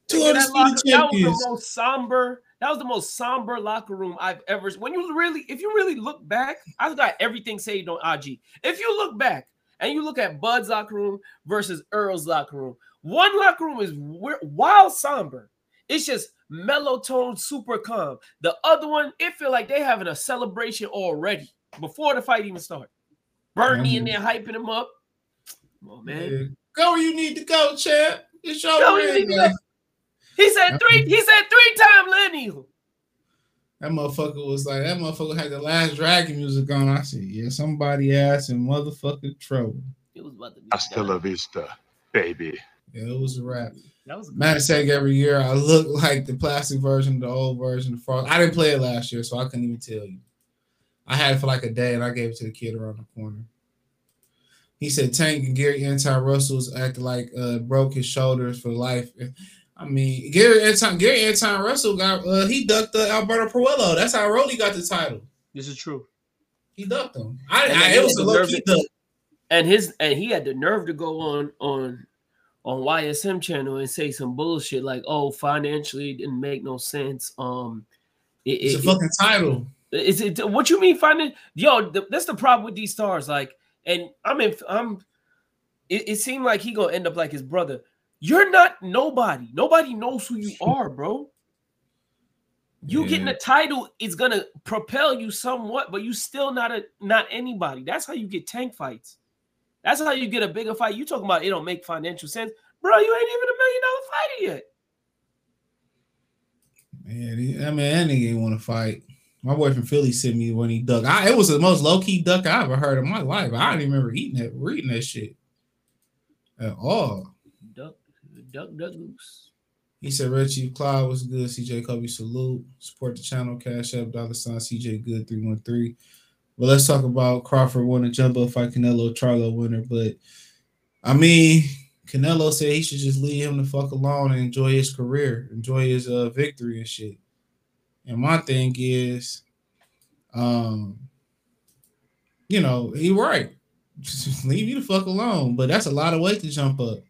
Two undisputed locker, that was the most somber. That was the most somber locker room I've ever. When you really, if you really look back, I've got everything saved on IG. If you look back and you look at Bud's locker room versus Errol's locker room, one locker room is wild somber. It's just mellow tone, super calm. The other one, it feel like they having a celebration already before the fight even started. Bernie in there hyping him up. Come on, man. Yeah. Go where you need to go, champ. It's your Go where you ring, need to man. go. He said three. He said three time Lenny. That motherfucker was like, that motherfucker had the last dragon music on. I said, yeah, somebody ass in motherfucking trouble. It was about to be Hasta la vista, baby. Yeah, it was a wrap. That was Matter of fact, every year I look like the plastic version, the old version, the frog. I didn't play it last year, so I couldn't even tell you. I had it for like a day, and I gave it to the kid around the corner. He said Tank and Gary Antuanne Russell's acted like uh broke his shoulders for life. I mean, Gary Antuanne Gary Antuanne Russell got uh he ducked uh, Alberto Puello. That's how Rolly got the title. This is true. He ducked him. I, And I it was a the low nerve key duck. and his and he had the nerve to go on on on YSM channel and say some bullshit like, "Oh, financially it didn't make no sense." Um, it, It's a it- fucking title. Is it what you mean? Finding yo, the, that's the problem with these stars. Like, and I'm in. I'm. It, it seemed like he gonna end up like his brother. You're not nobody. Nobody knows who you are, bro. You getting a title is gonna propel you somewhat, but you still not a not anybody. That's how you get tank fights. That's how you get a bigger fight. You talking about it don't make financial sense, bro? You ain't even a million dollar fighter yet. Man, I mean, that nigga want to fight. My boy from Philly sent me when he ducked. I, it was the most low key duck I ever heard in my life. I don't even remember eating that, reading that shit at all. Duck, duck, duck goose. He said Chief Cloud was good. CJ Kobe salute. Support the channel. Cash up dollar sign CJ Good three one three. But let's talk about Crawford winning jumbo fight Canelo Charlo winner. But I mean, Canelo said he should just leave him the fuck alone and enjoy his career, enjoy his uh victory and shit. And my thing is, um, you know, he right. just leave you the fuck alone. But that's a lot of weight to jump up.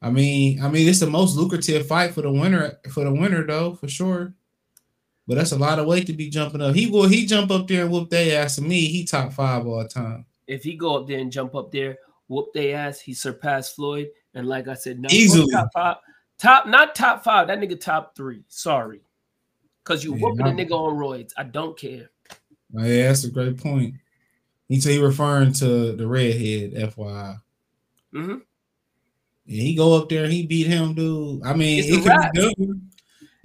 I mean, I mean, it's the most lucrative fight for the winner for the winner though, for sure. But that's a lot of weight to be jumping up. He will he jump up there and whoop their ass to me. He top five all time. If he go up there and jump up there, whoop their ass, he surpassed Floyd. And like I said, no Easily. top five, top not top five. That nigga top three. Sorry, because you Yeah, whooping a nigga on roids. I don't care. Yeah, that's a great point. He say he referring to the redhead, FYI. Mm-hmm. Yeah, he go up there and he beat him, dude. I mean, It's it be done.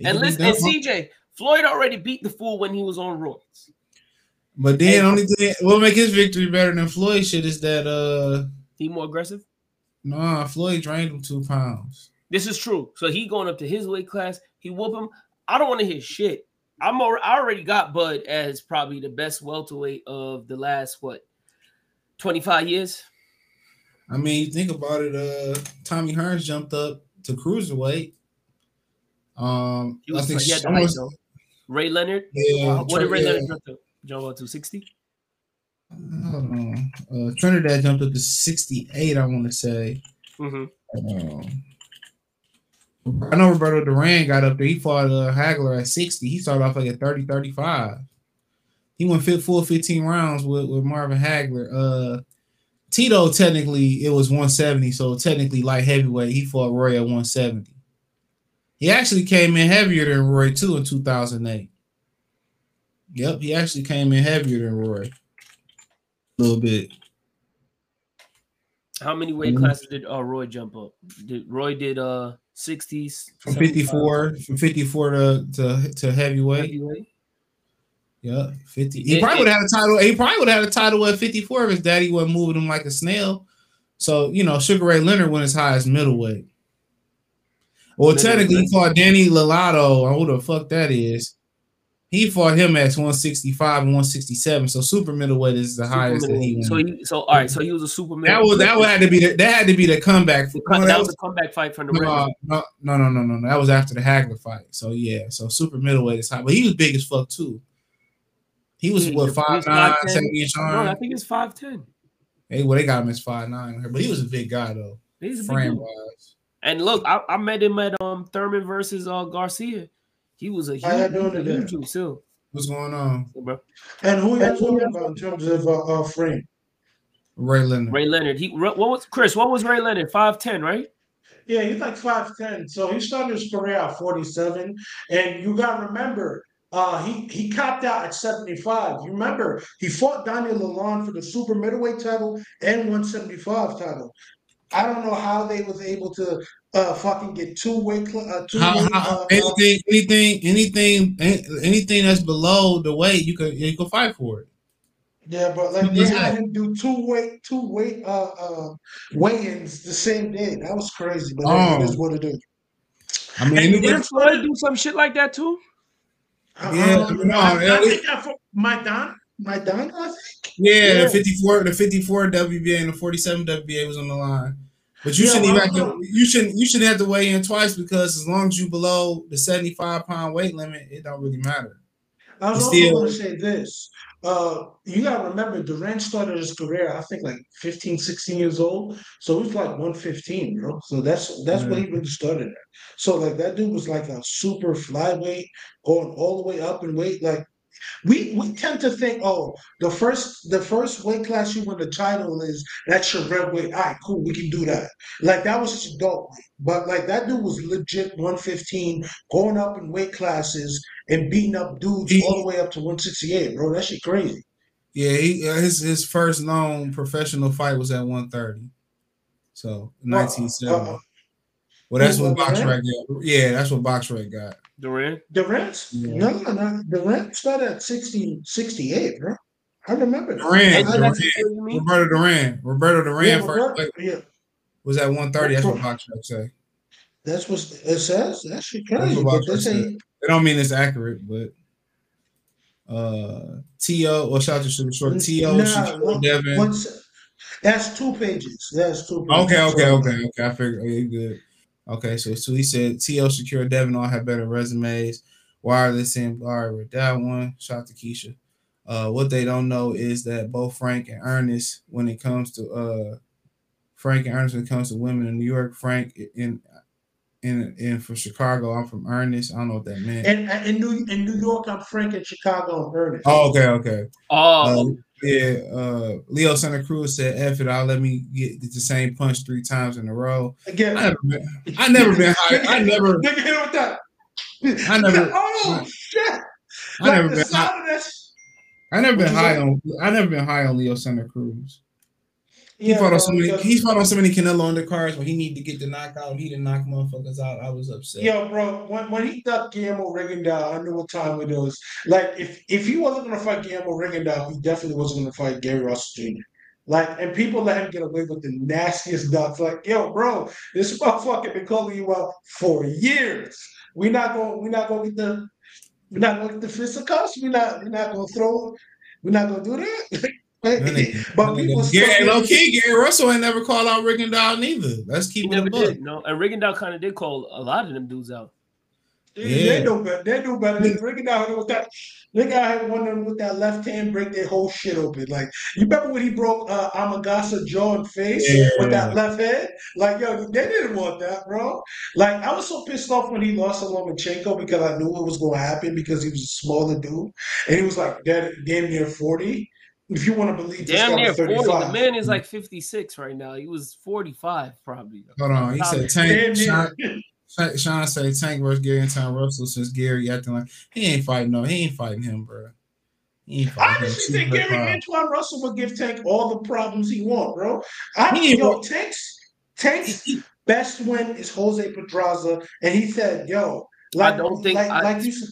And listen, and. CJ Floyd already beat the fool when he was on roids. But then only thing what make his victory better than Floyd shit is that uh He more aggressive. nah Floyd drained him two pounds. This is true. So he going up to his weight class. He whoop him. I don't want to hear shit. I'm already, I already got Bud as probably the best welterweight of the last what 25 years. I mean, you think about it, uh Tommy Hearns jumped up to cruiserweight. Um He I think he had the height, though. Ray Leonard. Yeah, what did Ray yeah. Leonard jump to? Jump up to 60? Uh Trinidad jumped up to 68, I want to say. Mm-hmm. Um, I know Roberto Duran got up there. He fought uh, Hagler at 60. He started off like at 30, 35. He went fit full 15 rounds with, with Marvin Hagler. Uh, Tito, technically, it was 170. So technically, light heavyweight, he fought Roy at 170. He actually came in heavier than Roy, too, in 2008. Yep, he actually came in heavier than Roy. A little bit. How many weight Mhm. classes did uh, Roy jump up? Did Roy did uh 60s From 54, from 54 to, to, to heavyweight. heavyweight? Yeah, 50. He It- probably would have had a title. He probably would have had a title at 54 if his daddy wasn't moving him like a snail. So, you know, Sugar Ray Leonard went as high as middleweight. Well, Middleweight. technically, he fought Danny Lalato, or who the fuck that is. He fought him at 165 and 167. So super middleweight is the Super highest that he went. So he so all right, so he was a super middleweight. that was that would have to be the, that had to be the comeback. The no, that that was was- a comeback fight from the no, no, no, no, no, no, no. That was after the Hagler fight. So yeah, so super middleweight is high, but he was big as fuck too. He was Yeah, what five 5'10". seventy No. I think it's 5'10. Hey, well, they got him as five nine, but he was a big guy though. He's a big frame wise. And look, I, I met him at um Thurman versus uh Garcia. He was a huge, How y'all he doing was a today? huge dude still. What's going on? bro. And who are you talking about in terms of uh, uh, frame? Ray Leonard. Ray Leonard. He what was Chris? What was Ray Leonard? 5'10, right? Yeah, he's like 5'10. So he started his career at 47. And you got to remember, uh, he, he capped out at 75. You remember, he fought Daniel Lalonde for the super middleweight title and 175 title. I don't know how they was able to uh, fucking get two weight, uh, two How, weight, how, uh, uh, anything, anything, anything, anything that's below the weight, you could you could fight for it. Yeah, but like Who they had him do two weight, two weight, uh, uh, weigh-ins the same day. That was crazy, but Oh. it is what it is. I mean, And didn't Floyd do some shit like that too? Yeah, Um, no, I, yeah, I we- think I fought Maidana, Maidana, I think. yeah, Yeah. the fifty four, the fifty four WBA and the forty seven WBA was on the line. But you Yeah, shouldn't even have to, you shouldn't you shouldn't have to weigh in twice because as long as you below the seventy five pound weight limit, it don't really matter. I was It's also still- going to say this. Uh, you got to remember, Duran started his career, I think, like 15, 16 years old. So he was like 115, bro. So that's that's what he really started at. So, like, that dude was like a super flyweight, going all the way up in weight. Like, we we tend to think, oh, the first the first weight class you win the title is that's your red weight. All right, cool, we can do that. Like that was just adult weight. But like that dude was legit 115, going up in weight classes and beating up dudes all the way up to 168, bro. That shit crazy. Yeah, he, uh, his his first known professional fight was at one thirty. So nineteen seventy. uh, well, that's what Box? Rec got. Yeah, that's what BoxRec got. Duran? Duran? No, no, Duran started at 60, 68, bro. I remember that. Duran, I- Durant Roberto Duran, Roberto Duran Yeah, first Roberto- fight yeah. was at one thirty. That's what Box Rec say. That's what it says. That shit That's crazy. what But Box they say. They don't mean it's accurate, but uh T.O. or shout out to Sugar Short. T.O. Nah, Devin. that's two pages. That's two pages. Okay, okay, okay, okay. I figured. Okay, good. Okay, so so he said T.O. Shakur Devin all have better resumes. Wireless and all right with that one. Shout out to Keisha. Uh, what they don't know is that both Frank and Ernest, when it comes to uh, Frank and Ernest, when it comes to women in New York, Frank in in in for Chicago, I'm from Ernest. I don't know what that meant. And and in New in New York, I'm Frank. In Chicago, I'm Ernest. Oh, okay, okay. Oh, Uh, yeah. Uh, Leo Santa Cruz said, "F it, I'll let me get the same punch three times in a row." Again, I never been, I never been high. I never, Nigga hit him with that. I never, Oh shit! I never been high. I never been high on. I never been high on Leo Santa Cruz. He Yeah, fought on so many. He's fought on so many Canelo undercards when he needed to get the knockout. He didn't knock motherfuckers out. I was upset. Yo, bro, when, when he ducked Guillermo Rigondeaux, I knew what time it was. Like, if if he wasn't gonna fight Guillermo Rigondeaux, he definitely wasn't gonna fight Gary Russell Jr. Like, and people let him get away with the nastiest ducks. Like, yo, bro, this motherfucker been calling you out for years. We not gonna we not gonna get the we not gonna get the fisticuffs. We not we not gonna throw. We not gonna do that. That nigga- but that people nigga- still Gary, low key, Gary Russell ain't never called out Rigondeaux neither. Let's keep he it a did. No, and Rigondeaux kind of did call a lot of them dudes out. They, Yeah. they know better. They know better. They Rick out here with that. They got had one of them with that left hand break their whole shit open. Like you remember when he broke uh, Amagasa jaw and face Yeah. with that left hand? Like yo, they didn't want that, bro. Like I was so pissed off when he lost to Lomachenko because I knew it was going to happen because he was a smaller dude and he was like dead, damn near forty. If you want to believe this Damn near 40. The man is like 56 right now. He was 45 probably. Hold on. He said Tank. near. Sean, Sean- Sean say Tank versus Gary Antuanne Russell since Gary acting like he ain't fighting. No, he ain't fighting him, bro. He ain't I fighting him. honestly think Gary five. Antuanne Russell would give Tank all the problems he want, bro. I He ain't yo, Tank's Tank's best win is Jose Pedraza, and he said, "Yo, like, don't think like, I- like you said."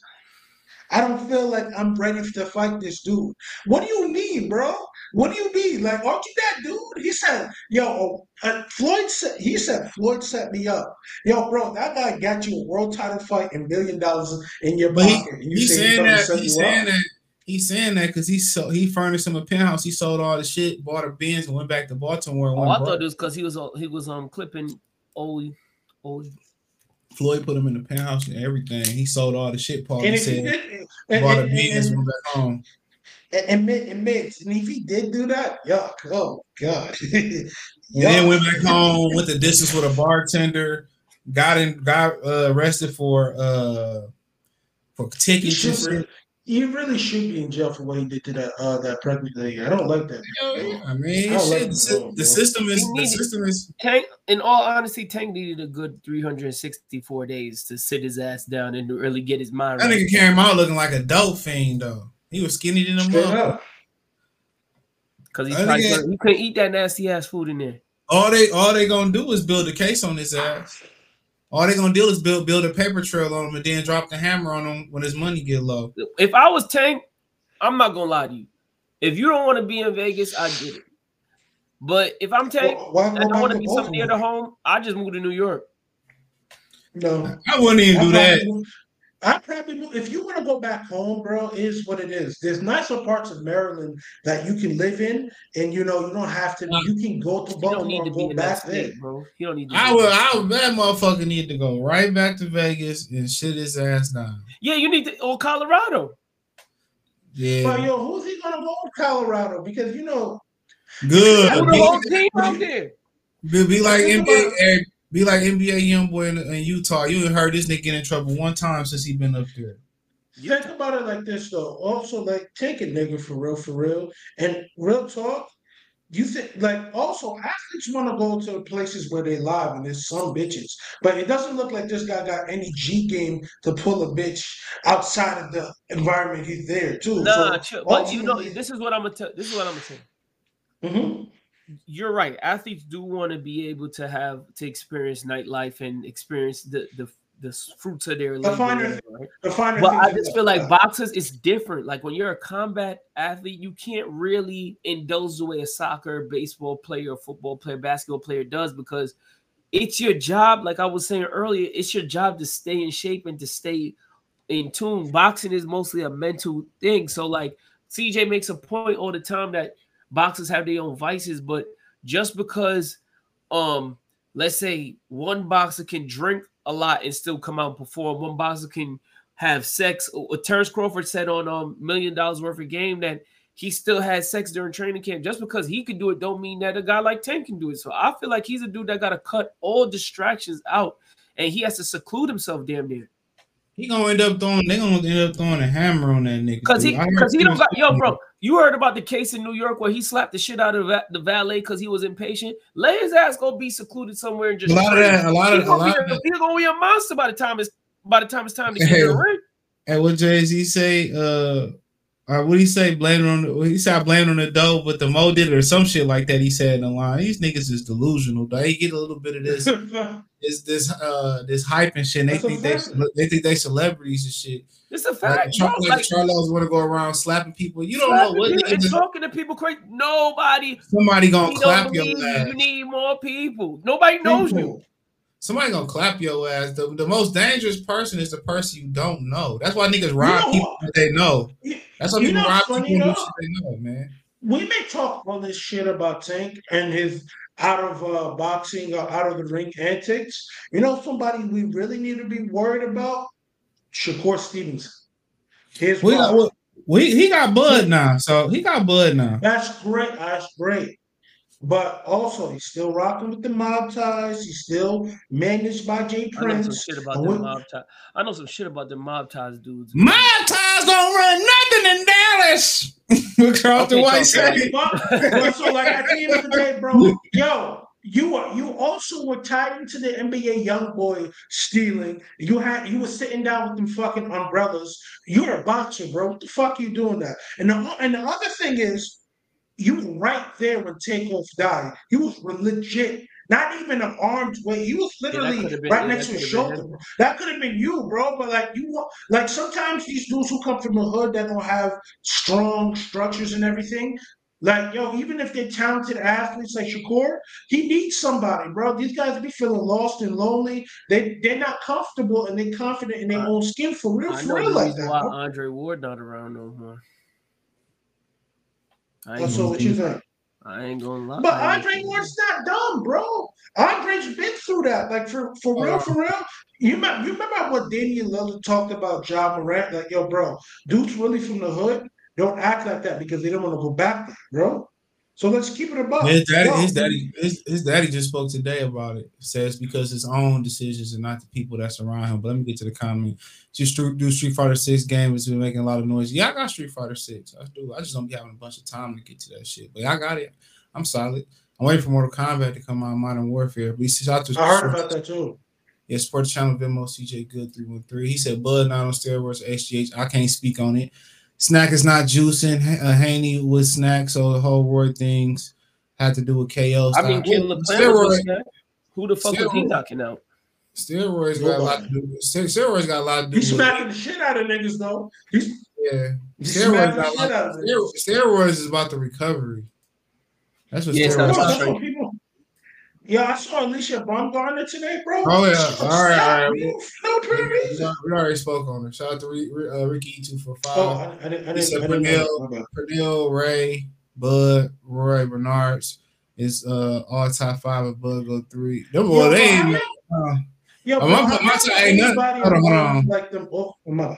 I don't feel like I'm ready to fight this dude. What do you mean, bro? What do you mean? Like, aren't you that dude? He said, "Yo, uh, Floyd said." He said, "Floyd set me up." Yo, bro, that guy got you a world title fight and million dollars in your But he, pocket. and you he's say he saying that set he's you saying that he's saying that because he so he furnished him a penthouse. He sold all the shit, bought a Benz, and went back to Baltimore. And Oh, I broke. thought it was because he was he was um clipping Oli. Oli. Floyd put him in the penthouse and everything. He sold all the shit. Paul And said did, and, bought a and- Benz, and- went back home. and, and, and mix. And if he did do that, yuck. Oh God. And then went back home, went the distance with a bartender, got in, got uh, arrested for uh for He, tickets and should, shit. He really should be in jail for what he did to that uh that pregnant lady. I don't like that. I mean, I don't like the, that the system is He the system is Tank, in all honesty, Tank needed a good 364 days to sit his ass down and to really get his mind that right. nigga came out looking like a dope fiend though. He was skinny than a Straight mother. Because he's probably nigga- he couldn't eat that nasty ass food in there. All they all they gonna do is build a case on his ass. All they're gonna do is build build a paper trail on them and then drop the hammer on them when his money get low. If I was Tank, I'm not gonna lie to you. If you don't want to be in Vegas, I get it. But if I'm Tank Why- why go and I want to to be something near the home, I just move to New York. No. I wouldn't even do that. probably move- I probably move, if you want to go back home, bro, it is what it is. There's nicer parts of Maryland that you can live in, and you know you don't have to. You can go to You don't need Baltimore, to and be go in that back there. state, bro. You don't need to. I be would. I would that motherfucker need to go right back to Vegas and shit his ass down. Yeah, you need to. Or Colorado. Yeah. But yo, who's he gonna go with Colorado? Because you know, Good. Put the Be, whole team out there. be, be like NBA about- be like NBA young boy in, in Utah. You ain't heard this nigga get in trouble one time since he been up there. think about it like this though. Also, like take a nigga for real, for real, and real talk. You think like also athletes want to go to places where they live and there's some bitches, but it doesn't look like this guy got any G game to pull a bitch outside of the environment he's there too. Nah, so chill. But you know, this is what I'm gonna tell. This is what I'm gonna say. Mhm. You're right. Athletes do want to be able to have to experience nightlife and experience the the the fruits of their The labor. finer, whatever, right? the finer But I just feel like uh, boxers is different. Like when you're a combat athlete, you can't really indulge the way a soccer, baseball player, football player, basketball player does because it's your job. Like I was saying earlier, it's your job to stay in shape and to stay in tune. Boxing is mostly a mental thing. So like CJ makes a point all the time that boxers have their own vices, but just because um let's say one boxer can drink a lot and still come out and perform, one boxer can have sex. Terence Crawford said on um million dollars worth of game that he still had sex during training camp. Just because he could do it, don't mean that a guy like Tank can do it. So I feel like he's a dude that gotta cut all distractions out, and he has to seclude himself damn near. He gonna end up throwing. They gonna end up throwing a hammer on that nigga. Cause he, dude. Cause he don't got yo, bro. You heard about the case in New York where he slapped the shit out of the valet because he was impatient. Let his ass go be secluded somewhere and just. A lot of that- a lot He of- a gonna lot be of that- He's gonna be a monster by the time it's by the time it's time to get Hey, ring. And what Jay Z say? Uh, uh, what he say? Blame on. The, he said I blame on the dope, but the Mo did it or some shit like that. He said in the line. These niggas is delusional. They get a little bit of this, this, this, uh, this hype and shit. And they That's think they, they think they celebrities and shit. It's a Like, fact. Char- like Like, Charlos want to go around slapping people. You don't know what people niggas. talking to people crazy. Nobody. Somebody gonna clap your you. ass. You need more people. Nobody knows you. Somebody gonna clap your ass. The, the most dangerous person is the person you don't know. That's why niggas rob know people that they know. That's why you people rob people they know, man. we may talk all this shit about Tank and his out of uh, boxing or out of the ring antics. You know, somebody we really need to be worried about? Shakur Stevenson. His We got we he got bud now, so he got bud now. That's great. That's great. But also, he's still rocking with the mob ties. He's still managed by Jay Prince. I know some shit about And the mob ties. I know some shit about the mob ties dudes. My ties don't run nothing in Dallas. what Carlton Okay, White Charlton. say? So like at the end of the day, bro, yo, you are you also were tied into the NBA young boy stealing. You had you were sitting down with them fucking umbrellas. You're a boxer, bro. What the fuck are you doing that? And the and the other thing is, you were right there when Takeoff died. He was legit. Not even an armed way. He was literally could've been- right yeah, next to his shoulder. him. That could have been you, bro. But like you, like sometimes these dudes who come from the hood that don't have strong structures and everything. Like yo, even if they're talented athletes like Shakur, he needs somebody, bro. These guys be feeling lost and lonely. They they're not comfortable and they're confident in their own skin for real, I for real like that. why bro. Andre Ward not around no more. I Oh, so what you think? I ain't gonna lie. But Andre Ward's not dumb, bro. Andre's been through that. Like for for oh, real, for real. You remember, you remember what Damian Lillard talked about Ja Morant? Like, yo, bro, dudes really from the hood don't act like that because they don't want to go back there, bro. So let's keep it above. His daddy, his daddy, his, his daddy just spoke today about it. Says because his own decisions and not the people that's around him. But let me get to the comment. Just do Street Fighter Six game has been making a lot of noise. Yeah, I got Street Fighter Six. I do. I just don't be having a bunch of time to get to that shit. But I got it. I'm solid. I'm waiting for Mortal Kombat to come out. Modern Warfare. But shout out to I heard about that too. Yeah, Sports Channel Venmo CJ Good 313. He said Bud not on steroids HGH. I can't speak on it. Snack is not juicing. H- Uh, Haney with snack, so the whole Roy things had to do with KO. I mean, style. Ken LaPlante Steroid- was snack. Who the fuck was he Steroid- knocking out? Steroids got a lot to do. Ste- Steroids got a lot to do. He's with smacking the shit out of niggas though. He's yeah. He's Steroids got a shit lot. out of Steroids, steroids is about the recovery. That's what Yeah, it's No, steroids. That's are. what people. Yeah, I saw Alicia Baumgartner today, bro. Oh yeah, all right, all right. No, no good. We already spoke on her. Shout out to Re- Re- uh, Ricky two for five. Oh, I, I didn't. I He said didn't, I didn't know. Pernell, My bad. Pernell, Ray, Bud, Roy, Bernards is uh all top five of Bud go three. Them boy, they ain't. how no- uh, Yo, Oh, bro, my- my come side ain't nothing. anybody Hold on, hold on. Like them. Oh, my bad.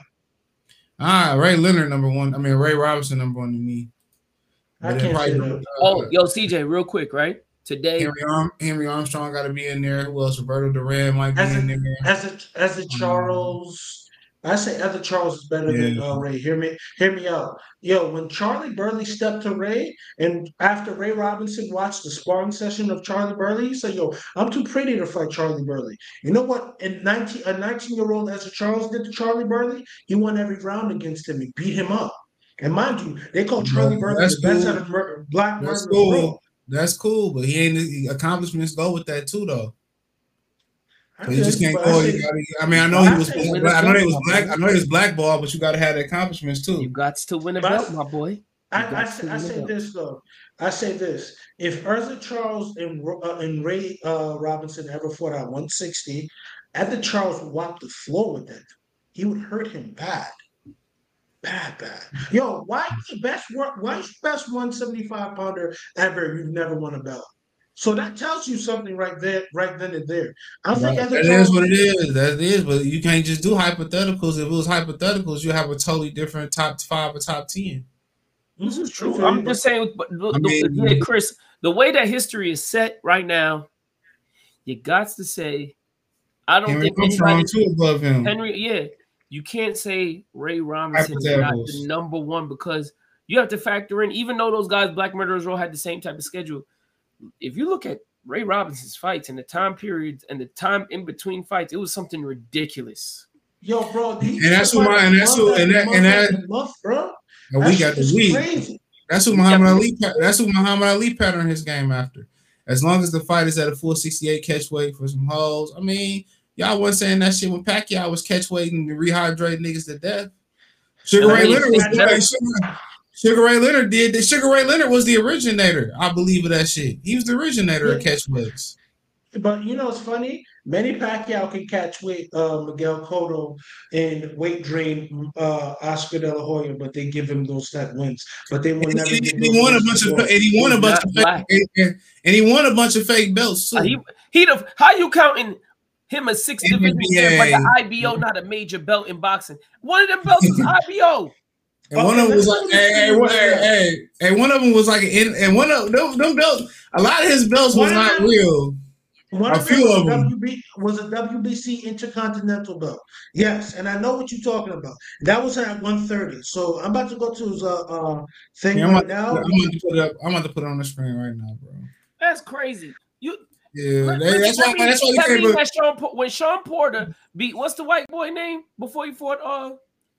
Ah, Ray Leonard number one. I mean Ray Robinson number one to me. I But can't say that. uh, Oh, yo, CJ, real quick, right? Today, Henry, Arm, Henry Armstrong got to be in there. Who else? Roberto Duran might be As in a, there. as a Ezzard Charles, I say Ezzard Charles is better than uh, Ray. Hear me, hear me out. Yo, when Charlie Burley stepped to Ray, and after Ray Robinson watched the sparring session of Charlie Burley, he said, "Yo, I'm too pretty to fight Charlie Burley." You know what? In nineteen, a 19 year old Ezzard Charles did to Charlie Burley, he won every round against him. He beat him up. And mind you, they call Charlie Burley that's the best cool. out of mur- black That's murder in the world. cool. That's cool, but he ain't he- accomplishments go with that too, though. So you just can't but go. I You gotta, I mean, I know he was. Black, I know he was black. belt, I know he was blackball, but you got to have the accomplishments too. you got to win a But belt, my boy. You I, I, say, I say this though. I say this: if Ezzard Charles and uh, and Ray uh, Robinson ever fought at 160, Ezzard Charles would wipe the floor with that. He would hurt him bad, bad, bad. Yo, why you the best? wor- Why you the best 175 pounder ever? You've never won a belt. So that tells you something right there, right then and there. I think Right. at the That what it is. That is, but you can't just do hypotheticals. If it was hypotheticals, you have a totally different top five or top ten. This is true. I'm just saying, but the, I the- mean- yeah, Chris, the way that history is set right now, you got to say, I don't Henry think Armstrong anybody, too above him. Henry, yeah, you can't say Ray Robinson is not the number one because you have to factor in, even though those guys, Black Murderers Row, had the same type of schedule. If you look at Ray Robinson's fights and the time periods and the time in between fights, it was something ridiculous. yo, bro, And that's who took my- and that's month who- and that- and that- month, bro. And we got the is week. That's who Muhammad Ali. pa- That's who Muhammad Ali patterned his game after. As long as the fight is at a full 68 catch weight for some hoes. I mean, y'all wasn't saying that shit when Pacquiao was catch weighting and rehydrating niggas to death. Sugar Ray Leonard was that- Sugar, Sugar Ray Leonard did that. Sugar Ray Leonard was the originator, I believe, of that shit. He was the originator of catch weights. But you know, it's funny. Manny Pacquiao can catch weight uh, Miguel Cotto and weight drain uh, Oscar De La Hoya, but they give him those that wins. But they will And never. he, and he won a bunch of and he won a bunch of fake, and, and he won a bunch of fake belts too. Uh, He he the how you counting him a six division champ, but the IBO not a major belt in boxing. One of them belts is IBO. And one of them was like, hey, hey, one- hey, hey, hey, one of them was like, and one of them, them belts, a lot of his belts was not them- real. One A of them few was of them. WB was a WBC Intercontinental belt. Yes, and I know what you're talking about. That was at 130. So I'm about to go to his uh, uh thing Yeah, I'm, right about, now. I'm about to put it up. I'm about to put it on the screen right now, bro. That's crazy. You Yeah, let- they- that's let why. me- That's why you let can't. me But let Sean when Sean Porter beat what's the white boy name before he fought uh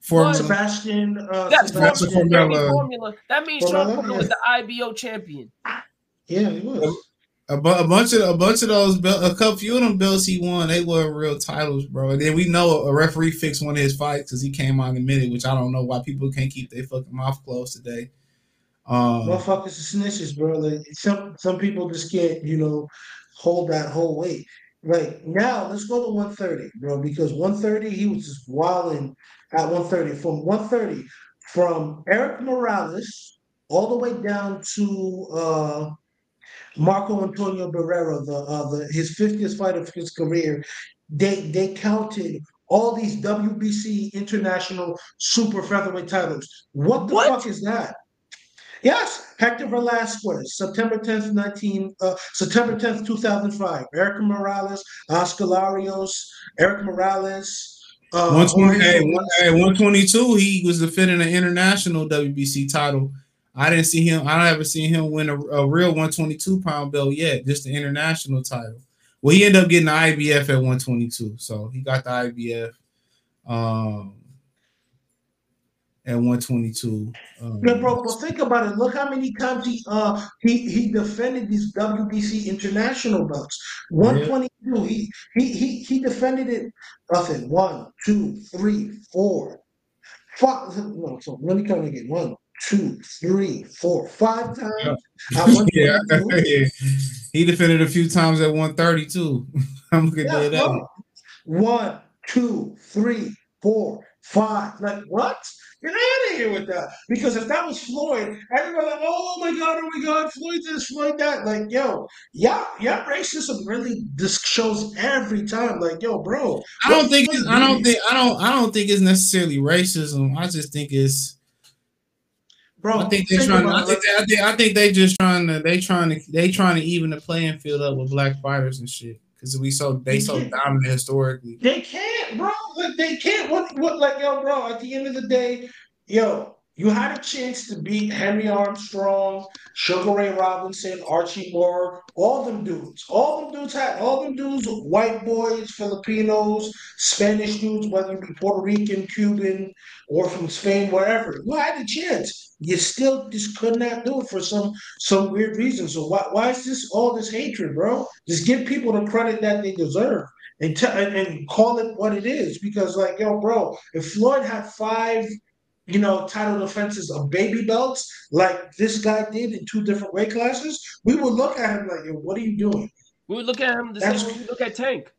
Formella. Sebastian uh that's Sebastian Formella. Formella. That means Sean Porter was the IBO champion. Yeah, he was. A, bu- a bunch of a bunch of those belt, a couple few of them belts he won, they weren't real titles, bro. And then we know a referee fixed one of his fights because he came on in a minute, which I don't know why people can't keep their fucking mouth closed today. Um, Motherfuckers are snitches, bro. Like some some people just can't, you know, hold that whole weight. Right now, let's go to 130, bro, because 130 he was just wilding at 130. From 130, from Erik Morales all the way down to uh Marco Antonio Barrera, the uh the his 50th fight of his career, they they counted all these WBC international super featherweight titles. What the fuck is that? Yes, Hector Velasquez, September 10th, 19, uh, September 10th, 2005. Erik Morales, Oscar Larios, Erik Morales. Uh, 120, hey, one- hey, 122, he was defending an international WBC title. I didn't see him, I haven't seen him win a, a real 122 pound belt yet, just the international title. Well, he ended up getting the IBF at 122, so he got the IBF um, at 122. Um, Yeah, bro, but think about it. Look how many times he uh he he defended these WBC international belts. 122. He he he he defended it. Nothing. One, two, three, four, five. No, so let me count again. One, two, three, four, five times. Yeah, yeah. He defended a few times at 132. I'm gonna Yeah, do that. One, two, three, four, five. Like what? Get out of here with that. Because if that was Floyd, everybody like, oh my god, oh my god, Floyd this, Floyd that. Like, yo, yeah, yeah, racism really just shows every time. Like, yo, bro. I don't think it's, I do don't think I don't I don't think it's necessarily racism. I just think it's bro. I think they're trying. To, I think they, I think I think they just trying to they trying to they trying to even the playing field up with black fighters and shit because we so they so dominant historically. They can't, bro. Like they can't. What? What? Like, yo, bro. At the end of the day, yo, you had a chance to beat Henry Armstrong, Sugar Ray Robinson, Archie Moore, all them dudes. All them dudes had. All them dudes, white boys, Filipinos, Spanish dudes, whether you be Puerto Rican, Cuban, or from Spain, wherever. You had a chance. You still just could not do it for some some weird reason. So why why is this all this hatred, bro? Just give people the credit that they deserve and, t- and call it what it is. Because like, yo, bro, if Floyd had five, you know, title defenses of baby belts like this guy did in two different weight classes, we would look at him like, yo, what are you doing? We would look at him the That's- same way we look at Tank.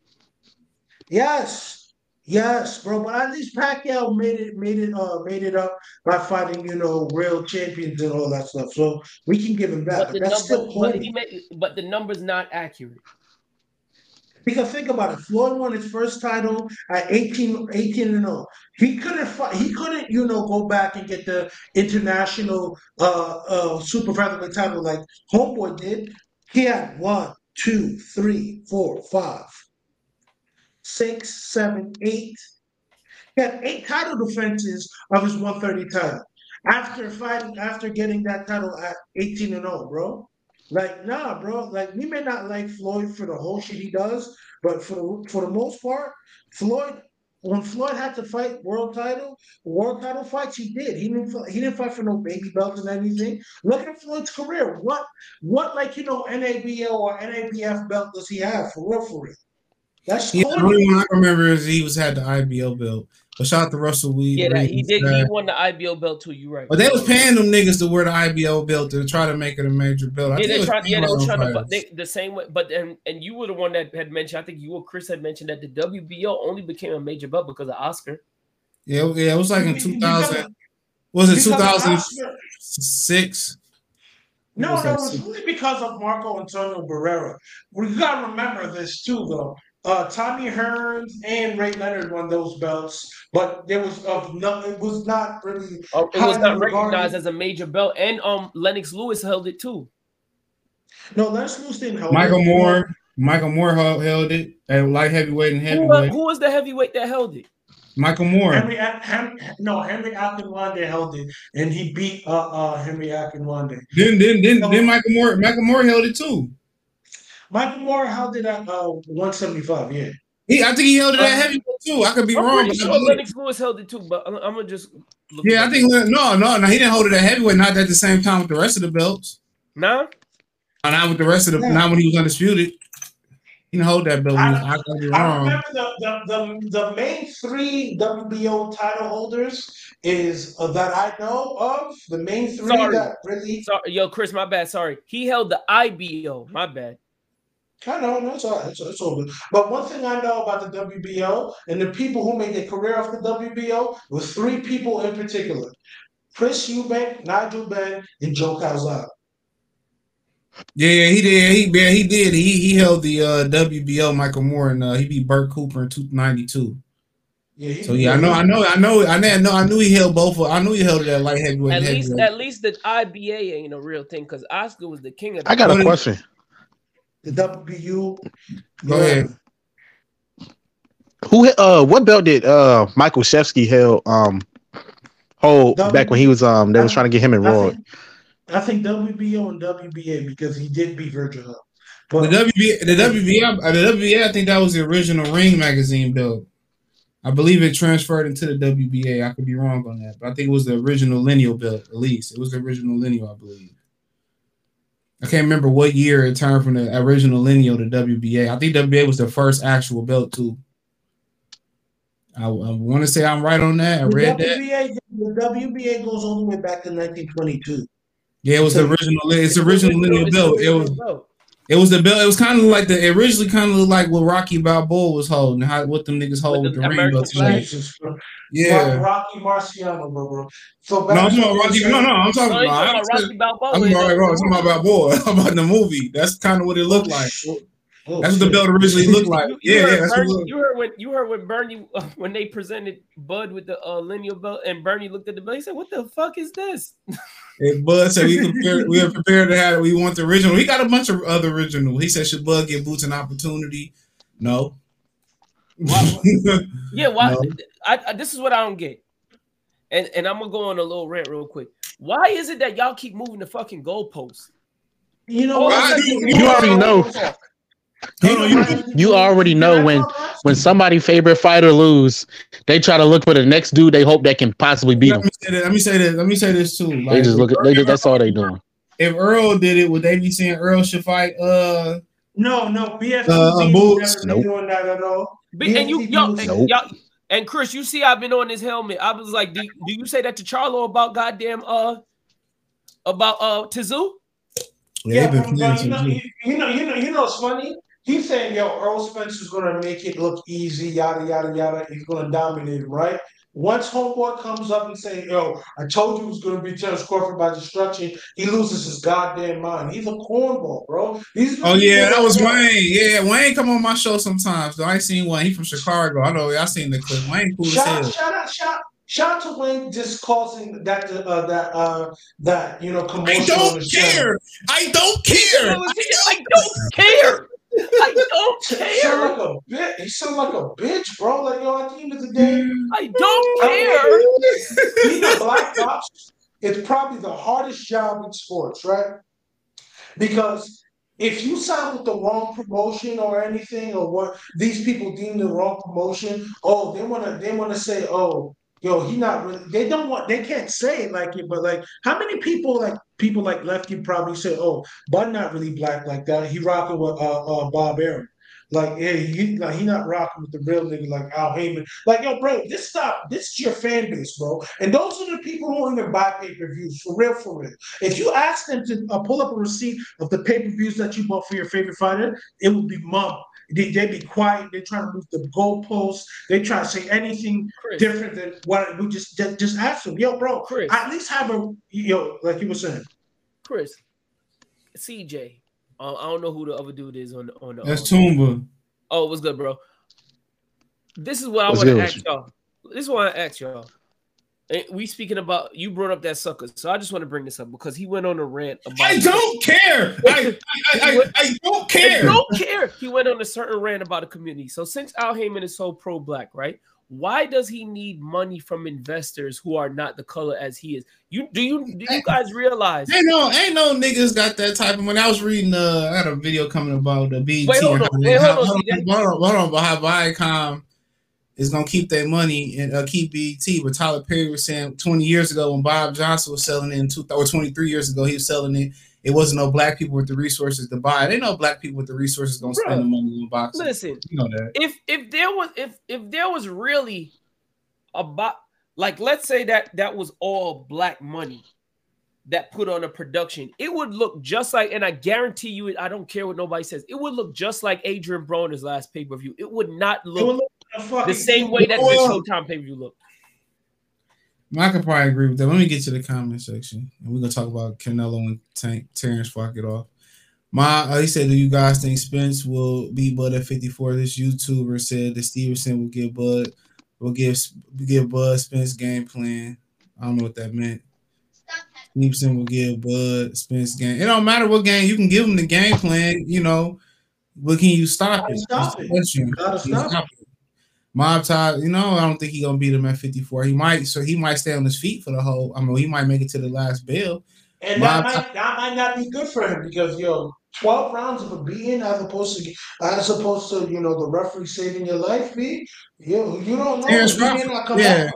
Yes. Yes, bro. But at least Pacquiao made it, made it, uh, made it up by fighting, you know, real champions and all that stuff. So we can give him that. But But the that's still but, made, but the number's not accurate. Because think about it, Floyd won his first title at 18, 18 and 0. He couldn't fight, he couldn't, you know, go back and get the international uh uh super featherweight title like Homeboy did. He had one, two, three, four, five, six, seven, eight. He had eight title defenses of his 130 title. After fighting, after getting that title at 18 and 0, bro. Like, nah, bro. Like, we may not like Floyd for the whole shit he does, but for the for the most part, Floyd, when Floyd had to fight world title, world title fights, he did. He didn't he didn't fight for no baby belts and anything. Look at Floyd's career. What what like you know NABL or NABF belt does he have for real for real? That's Yeah, the only one I remember is he was had the IBO belt. But shout out to Russell Weed. Yeah, that, he Reed, did. He won the IBO belt too. You right. But they was paying them niggas to wear the IBO belt to try to make it a major belt. I Yeah, think they was tried. Yeah, they were trying to. they, the same way. But and and you were the one that had mentioned. I think you or Chris had mentioned that the WBO only became a major belt because of Oscar. Yeah, yeah, it was like in 2000. Was it 2006? No, no, it was six? really because of Marco Antonio Barrera. We gotta remember this too, though. Uh, Tommy Hearns and Ray Leonard won those belts, but there was of no, it was not really. Oh, it was highly not regarded. recognized as a major belt, and um, Lennox Lewis held it too. No, Lennox Lewis didn't hold Michael it. Moorer. Michael Moorer held, held it at light heavyweight and Who, heavyweight. who was the heavyweight that held it? Michael Moorer. Henry, Ak- Hem, no, Henry Akinwande held it, and he beat uh, uh Henry Akinwande. Then then then then Michael Moorer Michael Moorer held it too. Michael Moorer held it at uh 175. Yeah. He, I think he held it Uh, at heavyweight too. I could be I'm wrong. pretty but I sure believe- Lennox Lewis held it too, but I'm, I'm gonna just. Look yeah, I up. think no, no, no. He didn't hold it at heavyweight. Not at the same time with the rest of the belts. Nah. Uh, Not with the rest of the. Yeah. Not when he was undisputed. He didn't hold that belt. I, I could be I wrong. remember the, the, the, the main three WBO title holders is uh, that I know of. The main three Sorry. that really. Sorry, yo, Chris, my bad. Sorry, he held the IBO. My bad. I know, no, it's all right. It's, it's all good. But one thing I know about the WBO and the people who made their career off the WBO was three people in particular Chris Eubank, Nigel Benn, and Joe Calzaghe. Yeah, yeah, he did. He yeah, he did. He he held the uh, WBO Michael Moorer and uh, he beat Bert Cooper in two ninety two. Yeah, he- So yeah, I know, I know, I know, I know, I knew he held both. of- I knew he held it at light heavyweight. At and least, heavyweight. at least the IBA ain't a real thing because Oscar was the king of. The I got a question. The WBU. Go ahead. Who uh what belt did uh Michalczewski held um hold W- back when he was um they was trying to get him I enrolled? think, I think WBO and WBA because he did beat Virgil Hub. The WBA, the WBA, the WBA. I think that was the original Ring magazine belt. I believe it transferred into the WBA. I could be wrong on that, but I think it was the original lineal belt. At least it was the original lineal, I believe. I can't remember what year it turned from the original lineal to WBA. I think WBA was the first actual belt too. I, I want to say I'm right on that. I The read that. WBA, the WBA goes all the way back to 1922. Yeah, it was the original. It's the original lineal belt. It was. belt. It was the belt. It was kind of like the it originally kind of looked like what Rocky Balboa was holding. How what them niggas hold With with the the ring American belts. flag? Jesus, bro. Yeah. Rocky Marciano, bro, bro. So No, I'm talking to about Rocky. No, no, I'm talking No, about. talking I'm about talking Rocky Balboa? I'm in about, the- I'm talking about Balboa. I'm about the movie. That's kind of what it looked like. Oh, That's what the belt originally looked like. You, you Yeah, heard yeah. What Bernie, looked. you heard when you heard when Bernie uh, when they presented Bud with the uh, lineal belt, and Bernie looked at the belt. He said, "What the fuck is this?" And Bud said we prepared, we are prepared to have it. We want the original. He got a bunch of other original. He said should Bud give Boots an opportunity? No. Yeah, why? No. I, I this is what I don't get, and and I'm gonna go on a little rant real quick. Why is it that y'all keep moving the fucking goalposts? You know All of a you- You already know. Hold on, you- You already know when when somebody favorite fighter lose, they try to look for the next dude they hope that can possibly beat Let them. me say that. Let me say this. Let me say this too. They just look at they just, that's all they doing. if Errol did it, would they be saying Errol should fight? Uh, No, no, BFTV Uh, Boots. never Nope. doing that at all. But, and you, BFTV y'all, and Nope. y'all, and Chris, you see, I've been on this helmet. I was like, do, do you say that to Charlo about goddamn uh about uh Tszyu? yeah, Yeah, they've been but, playing but you, know, you, you know, you know, you know, it's funny. He's saying, yo, Errol Spencer's gonna make it look easy, yada yada yada. He's gonna dominate, him, right? Once homeboy comes up and say, yo, I told you it was gonna be Terence Crawford by destruction, he loses his goddamn mind. He's a cornball, bro. These Oh yeah, that was Wayne. Yeah, Wayne come on my show sometimes. Though I ain't seen one. He from Chicago. I know. I seen the clip. Wayne cool as Shout, hell. shout out, shout, shout out to Wayne just causing that uh, that uh that you know commotion. I don't on the show. care. I don't care. I don't care. I don't He care. sound like a bitch. He sound like a bitch, bro. Like yo, at the end of the day, I don't care. being a black box is probably the hardest job in sports, right? Because if you sign with the wrong promotion or anything, or what these people deem the wrong promotion, oh, they wanna they wanna say, oh, yo, he not really. They don't want. They can't say it like it, but like, how many people like people like Lefty probably say, oh, Bud not really black like that. He rocking with uh, uh Bob Arum. Like, yeah, he like he not rocking with the real nigga like Al Haymon. Like, yo, bro, this stop. This is your fan base, bro. And those are the people who even buy pay per views for real, for real. If you ask them to uh, pull up a receipt of the pay per views that you bought for your favorite fighter, it would be mum. They they be quiet. They trying to move the goalposts. They try to say anything different than what we just just, just ask them. Yo, bro, at least have a yo, like you were saying. Chris, CJ. Uh, I don't know who the other dude is on the on the. That's on- Toomba. Oh, what's good, bro? This is what I want to ask y'all. This is what I ask y'all. We speaking about you brought up that sucker, so I just want to bring this up because he went on a rant about. I don't care. I, I, I, I don't care. I don't care. He went on a certain rant about a community. So since Al Haymon is so pro-black, right? Why does he need money from investors who are not the color as he is? You do you do you guys realize? Ain't no, ain't no niggas got that type of money. I was reading, uh, I had a video coming about the BET. Wait, hold on, how- wait, hold how- on, hold on, hold on, hold on, how Viacom is gonna keep their money and uh, keep BET. But Tyler Perry was saying 20 years ago when Bob Johnson was selling it in two or 23 years ago, he was selling it. It wasn't no black people with the resources to buy They know black people with the resources gonna spend the money on boxing. Listen, you know that. if if there was if if there was really about like let's say that that was all black money that put on a production, it would look just like, and I guarantee you. I don't care what nobody says, it would look just like Adrien Broner's last pay per view. It would not look look like a the same way that the Well- Showtime pay per view looked. I could probably agree with that. Let me get to the comment section, and we're gonna talk about Canelo and Tank Terence before I get off. My, uh, he said, "Do you guys think Spence will beat Bud at 54?" This YouTuber said that Stevenson will give Bud will give give Bud Spence game plan. I don't know what that meant. Stevenson will give Bud Spence game. It don't matter what game you can give him the game plan. You know, but can you stop it? Stop it. question. Gotta Can you stop it? Mob Todd, you know, I don't think he gonna beat him at 54. He might, so he might stay on his feet for the whole. I mean, he might make it to the last bell. And that Mob might that might not be good for him because yo, twelve rounds of a beating as opposed to as opposed to you know the referee saving your life, B. You you don't know. Terence Crawford, not come yeah. back.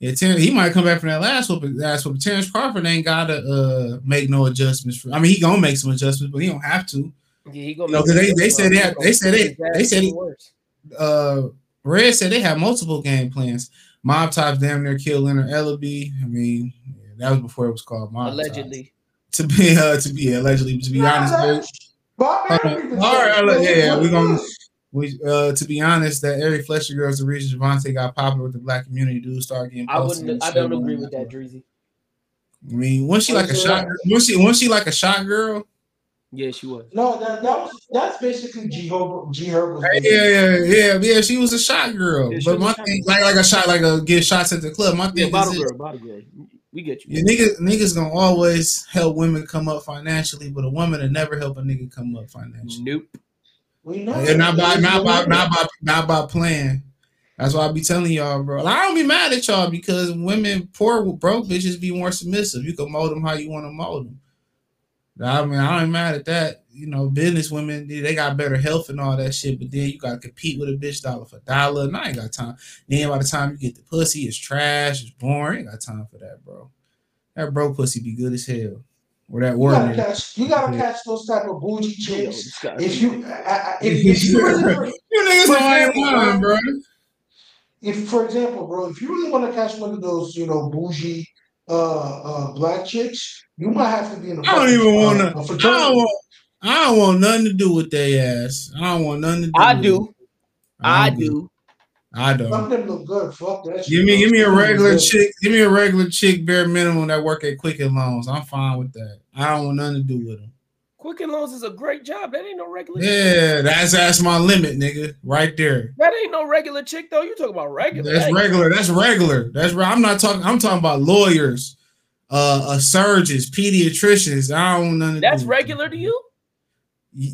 Yeah, Terence, he might come back from that last whooping. Last whooping. Terence Crawford ain't gotta uh make no adjustments. For, I mean, he gonna make some adjustments, but he don't have to. Yeah, he gonna. You know, 'cause they they said they they said they they said it, worse. uh Red said they have multiple game plans. Mob Tops damn near killed Leonard Ellaby. I mean, yeah, that was before it was called Mob Tops. allegedly. To be uh to be allegedly to be honest. Hold on. All right, yeah, we're gonna we uh to be honest, that Eric Fletcher girls the reason Gervonta got popular with the black community. Dudes start getting I posted. wouldn't. I don't agree with that, Dreezy. I mean, was she like a Honestly, shot? Was she was she like a shot girl? Yeah, she was. No, that, that was that's basically G Herb. G Herb was. Yeah, yeah, yeah, yeah. She was a shot girl. Yeah, but my shot thing, like like a shot, like a give shots at the club. My Yeah, thing is bottle this. girl, bottle girl. We get you. Yeah, niggas, niggas gonna always help women come up financially, but a woman will never help a nigga come up financially. Nope. We know. And not by not by not by not by playing. That's why I be telling y'all, bro. I don't be mad at y'all because women, poor broke bitches, be more submissive. You can mold them how you want to mold them. I mean, I ain't mad at that. You know, business women, they got better health and all that shit, but then you gotta compete with a bitch dollar for dollar. And I ain't got time. Then by the time you get the pussy, it's trash, it's boring. Ain't got time for that, bro. That broke pussy be good as hell. Or that You word. gotta catch. You gotta catch those type of bougie chicks. If you, I- I- if, if you really, You niggas for know ain't example, lying, bro. If, for example, bro, if you really want to catch one of those, you know, bougie uh uh black chicks, you might have to be in a I don't even wanna a I fraternity. don't want I don't want nothing to do with their ass. I don't want nothing to do. I with do. it. I I'm good. do. I Some of don't. them look good. Fuck that. Give me, give me a Some of them regular good. chick. Give me a regular chick, bare minimum that work at Quicken Loans. I'm fine with that. I don't want nothing to do with them. Quicken Loans is a great job. That ain't no regular. Yeah, that's that's my limit, nigga. Right there. That ain't no regular chick though. You talking about regular? That's That regular. That's regular. That's right. I'm not talking. I'm talking about lawyers, uh, uh surgeons, pediatricians. I don't nothing. That's do regular to you?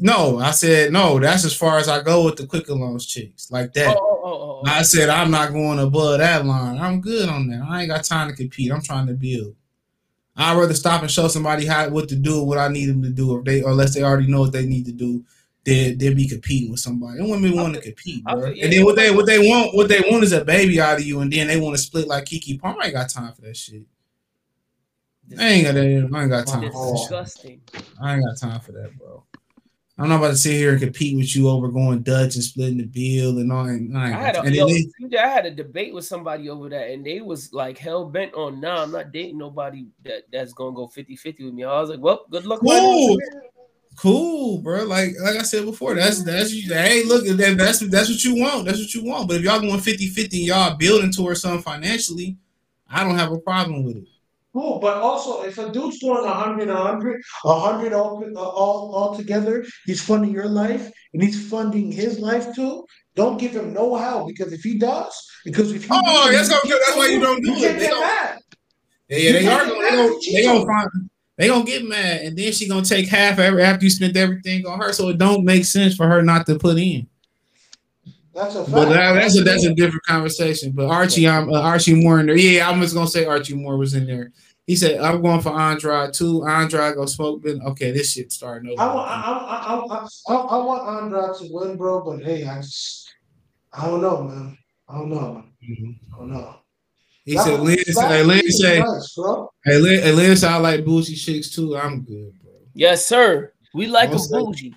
No, I said no. That's as far as I go with the Quicken Loans chicks, like Oh, that. oh, oh, oh. I said I'm not going above that line. I'm good on that. I ain't got time to compete. I'm trying to build. I'd rather stop and show somebody how what to do, what I need them to do, or they or unless they already know what they need to do, then they'll be competing with somebody. And women want to compete, bro. yeah, and then what they what they want, what they want is a baby out of you, and then they want to split like Keke Palmer. I ain't got time for that shit. I ain't got that. I ain't got time for that shit. I ain't got time for that, bro. I'm not about to sit here and compete with you over going Dutch and splitting the bill and all. And, I, I had a and yo, they- I had a debate with somebody over that, and they was like hell bent on nah, I'm not dating nobody that, that's gonna go 50-50 with me. I was like, well, good luck. cool, cool, bro. Like like I said before, that's that's hey, look, that, that's that's what you want. That's what you want. But if y'all going 50-50 y'all building towards something financially, I don't have a problem with it. Cool, but also if a dude's doing a hundred, a hundred, a hundred all, all all together, he's funding your life and he's funding his life too. Don't give him no help because if he does, because if he Oh, that's okay. That's why you don't do you it. They don't- mad. Yeah, yeah, they are. gonna get they mad gonna they cheat gonna find they gonna get mad and then she gonna take half every after you spent everything on her. So it don't make sense for her not to put in. That's a fact. But that, that's a that's a different conversation. But Archie, I'm uh, Archie Moore in there. Yeah, I'm just gonna say Archie Moore was in there. He said, "I'm going for Andrade too. Andrade go smoke." Then okay, this shit starting over. I want, I, I, I, I, I, I want Andrade to win, bro. But hey, I just, I don't know, man. I don't know. Mm-hmm. I don't know. He That said, was- "Lynn that say, Lynn say, nice, hey, Lynn, hey, Lynn say I like bougie chicks too. I'm good, bro. Yes, sir. We like them Most of- bougie.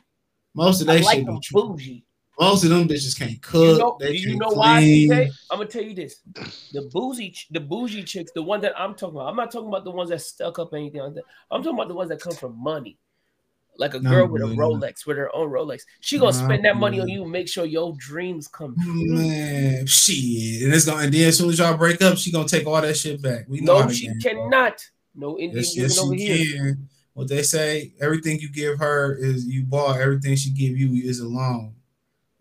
Most of I they like shit be true. bougie. Most of them bitches can't cook. You know, they do you know why? I'm gonna tell you this: the ch- the bougie chicks, the one that I'm talking about. I'm not talking about the ones that stuck up anything like that. I'm talking about the ones that come from money, like a Nah, girl with a. Rolex, with her own Rolex. She gonna Nah, spend that money on you, and make sure your dreams come true. Man, shit. And it's gonna and then as soon as y'all break up, she gonna take all that shit back. We know No, she game cannot. No Indian Yes, yes, over here. can. What they say, everything you give her is you bought. Everything she give you is a loan.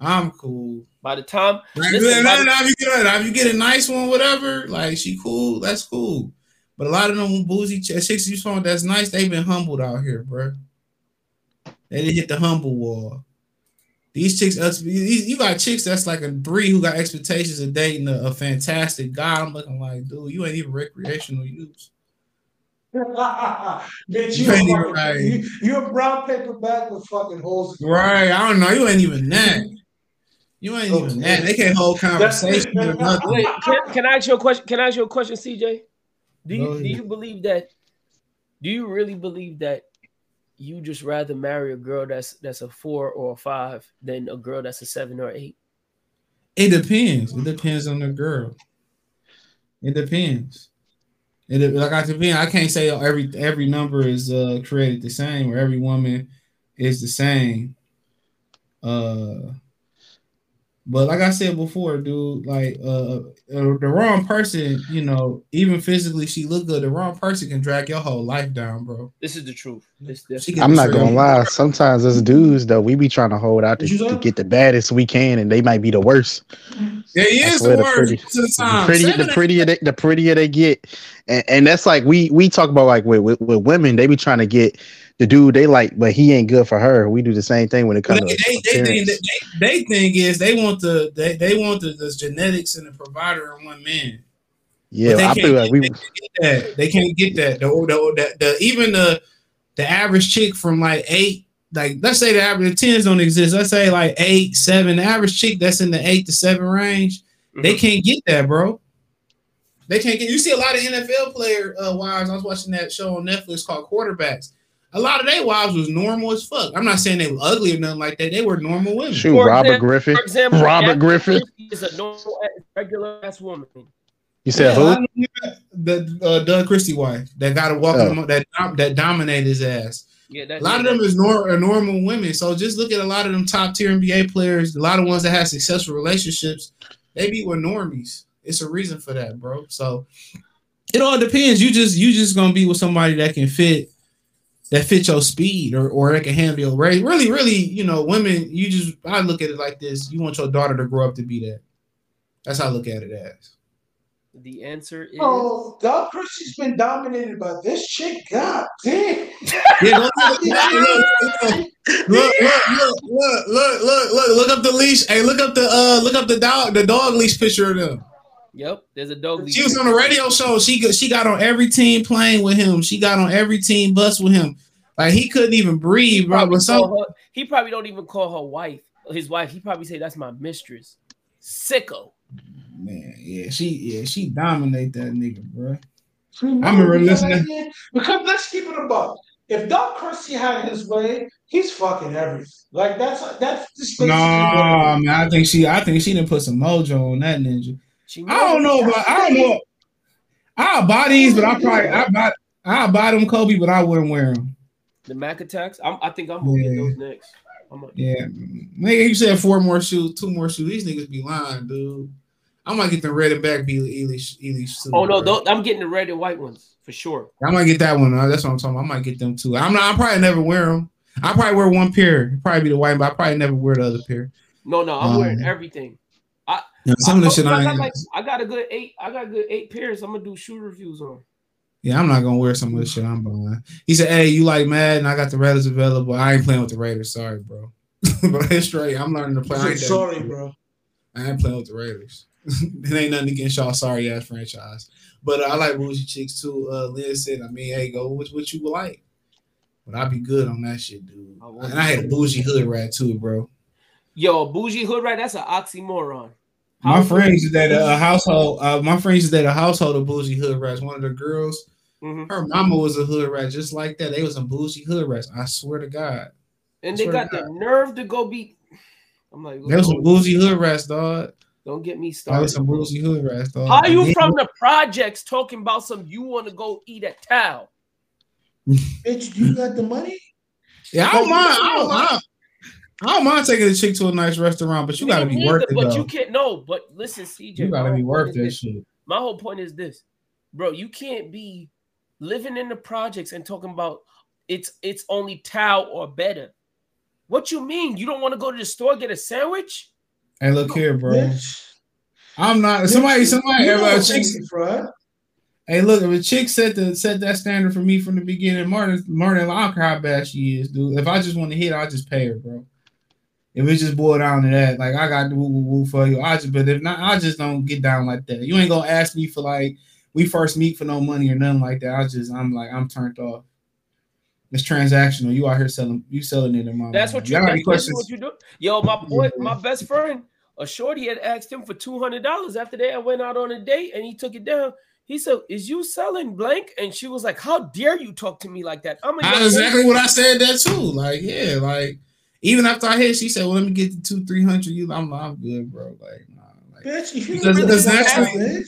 I'm cool. By the time, Like, listen, now, by the- now if you get a, now if you get a nice one, whatever, like she cool, that's cool. But a lot of them boozy ch- chicks you saw that's nice, they've been humbled out here, bro. They didn't hit the humble wall. These chicks, us- you got chicks that's like a three who got expectations of dating a, a fantastic guy. I'm looking like, dude, you ain't even recreational use. Bitch, You you, ain't a even right. you, you a brown paper bag with fucking holes. in it. Right. I don't know. You ain't even that. You ain't even that. They can't hold conversation. Wait, can, can I ask you a question? Can I ask you a question, CJ? Do you Go do you believe that? Do you really believe that you just rather marry a girl that's that's a four or a five than a girl that's a seven or eight? It depends. It depends on the girl. It depends. It like I depend. I can't say every every number is uh created the same or every woman is the same. Uh but like I said before, dude, like uh, uh the wrong person, you know, even physically she look good, the wrong person can drag your whole life down, bro. This is the truth. This, this I'm not destroy gonna lie. Sometimes as dudes, though, we be trying to hold out to, to get the baddest we can, and they might be the worst. Yeah, he is the the worst pretty- the time. The prettier, the prettier, they, the prettier they get, and, and that's like we we talk about like with, with with women, they be trying to get the dude they like, but he ain't good for her. We do the same thing when it comes They, to they, they, appearance. they, they thing is they want the they, they want the, the genetics and the provider in one man. yeah, they I can't feel like we. get that. They can't get that. The, the, the, the even the the average chick from like eight, like let's say the average tens don't exist. Let's say like eight, seven. The average chick that's in the eight to seven range, they can't get that, bro. They can't get. You see a lot of NFL player uh, wives. I was watching that show on Netflix called Quarterbacks. A lot of their wives was normal as fuck. I'm not saying they were ugly or nothing like that. They were normal women. Shoot, For Robert example- Griffin. For example, Robert Daphne Griffin. Is a normal regular ass woman. You said Yeah, I who? The uh, Doug Christie wife that got to walk Oh. him that that dominated his ass. Yeah, that, A lot of them is nor- are normal women. So just look at a lot of them top tier NBA players. A lot of ones that have successful relationships, they be with normies. It's a reason for that, bro. So it all depends. You just you just gonna be with somebody that can fit that fit your speed or or that can handle your race. Really, really, you know, women. You just I look at it like this. You want your daughter to grow up to be that. That's how I look at it as. The answer is Oh, Doug Christie's been dominated by this chick. God damn. Yeah, look, look, look, look, look, look, look, look, look, look, look up the leash. Hey, look up the uh, look up the dog, the dog leash picture of them. Yep, there's a dog. She was on a radio show. She got, she got on every team playing with him. She got on every team bus with him. Like he couldn't even breathe, bro. probably But some, call her- he probably don't even call her wife, his wife. He probably say that's my mistress. Sicko. man, yeah, she yeah she dominate that nigga, bro. I I remember listening. Because let's keep it above. If Doug Christie had his way, he's fucking everything. Like that's that's just No, basically what man, I think she I think she didn't put some mojo on that ninja. She I don't know, but I don't know. I'll buy these, but I probably I buy I'll buy them Kobe, but I wouldn't wear them. The Mac attacks. I'm, I think I'm gonna get those next. I'm gonna, Yeah, nigga, you said four more shoes, two more shoes. These niggas be lying, dude. I might get the red and back be Elish Elish too. oh no. I'm getting the red and white ones for sure. I might get that one. uh, That's what I'm talking about. I might get them too. I'm not. I probably never wear them. I probably wear one pair. It'd Probably be the white, but I probably never wear the other pair. No, no, I'm Um, wearing everything. I Yeah, some of the shit I, I got like I got a good eight. I got a good eight pairs. I'm gonna do shoe reviews on. Yeah, I'm not gonna wear some of the shit I'm buying. He said, "Hey, you like Madden? I got the Raiders available. I ain't playing with the Raiders. Sorry, bro. but it's straight. I'm learning to play. I Say ain't sorry, bro. I ain't playing with the Raiders. it ain't nothing against y'all sorry ass franchise. But uh, I like bougie chicks too. Uh, Liz said, I mean, hey, go with what you like. But I'd be good on that shit, dude. And I had a bougie hood rat too, bro. Yo, bougie hood right? That's an oxymoron. My friends is that a household. Uh, my friends is that a household of bougie hood rats. One of the girls, Mhm. her mama was a hood rat, just like that. They was some bougie hood rats. I swear to God, And they got the nerve to go beat. I'm like, they was some bougie hood rats, dog. don't get me I started. was some bougie hood rats, dog. How you And from the projects talking about some you want to go eat at town? Bitch, you got the money? Yeah, I don't mind. I don't mind. I don't mind taking a chick to a nice restaurant, but you gotta be neither, worth it, But though. you can't no. But listen, CJ, You my gotta whole be point worth is that this. shit. My whole point is this, bro. You can't be living in the projects and talking about it's it's only Tao or better. What you mean? You don't want to go to the store get a sandwich? Hey, look here, bro. Bitch. I'm not somebody. Somebody. You know chick, Fancy Fry. hey, look. If a chick set the set that standard for me from the beginning, Martin, Martin, I how bad she is, dude. If I just want to hit, I just pay her, bro. If it just boiled down to that, like I got the woo woo woo for you, I just. But if not, I just don't get down like that. You ain't gonna ask me for like we first meet for no money or nothing like that. I just, I'm like, I'm turned off. It's transactional. You out here selling, you selling it in my. That's mind. what you. Any That's, questions? what you do. Yo, my boy, my best friend, a shorty had asked him for two hundred dollars after they went out on a date, and he took it down. He said, "Is you selling blank?" And she was like, "How dare you talk to me like that?" I'm a exactly what I said that too. Like, yeah, like even after I hit, she said, "Well, let me get the two, three hundred. You, I'm, I'm good, bro." Like, nah, like Bitch, you because, really because naturally,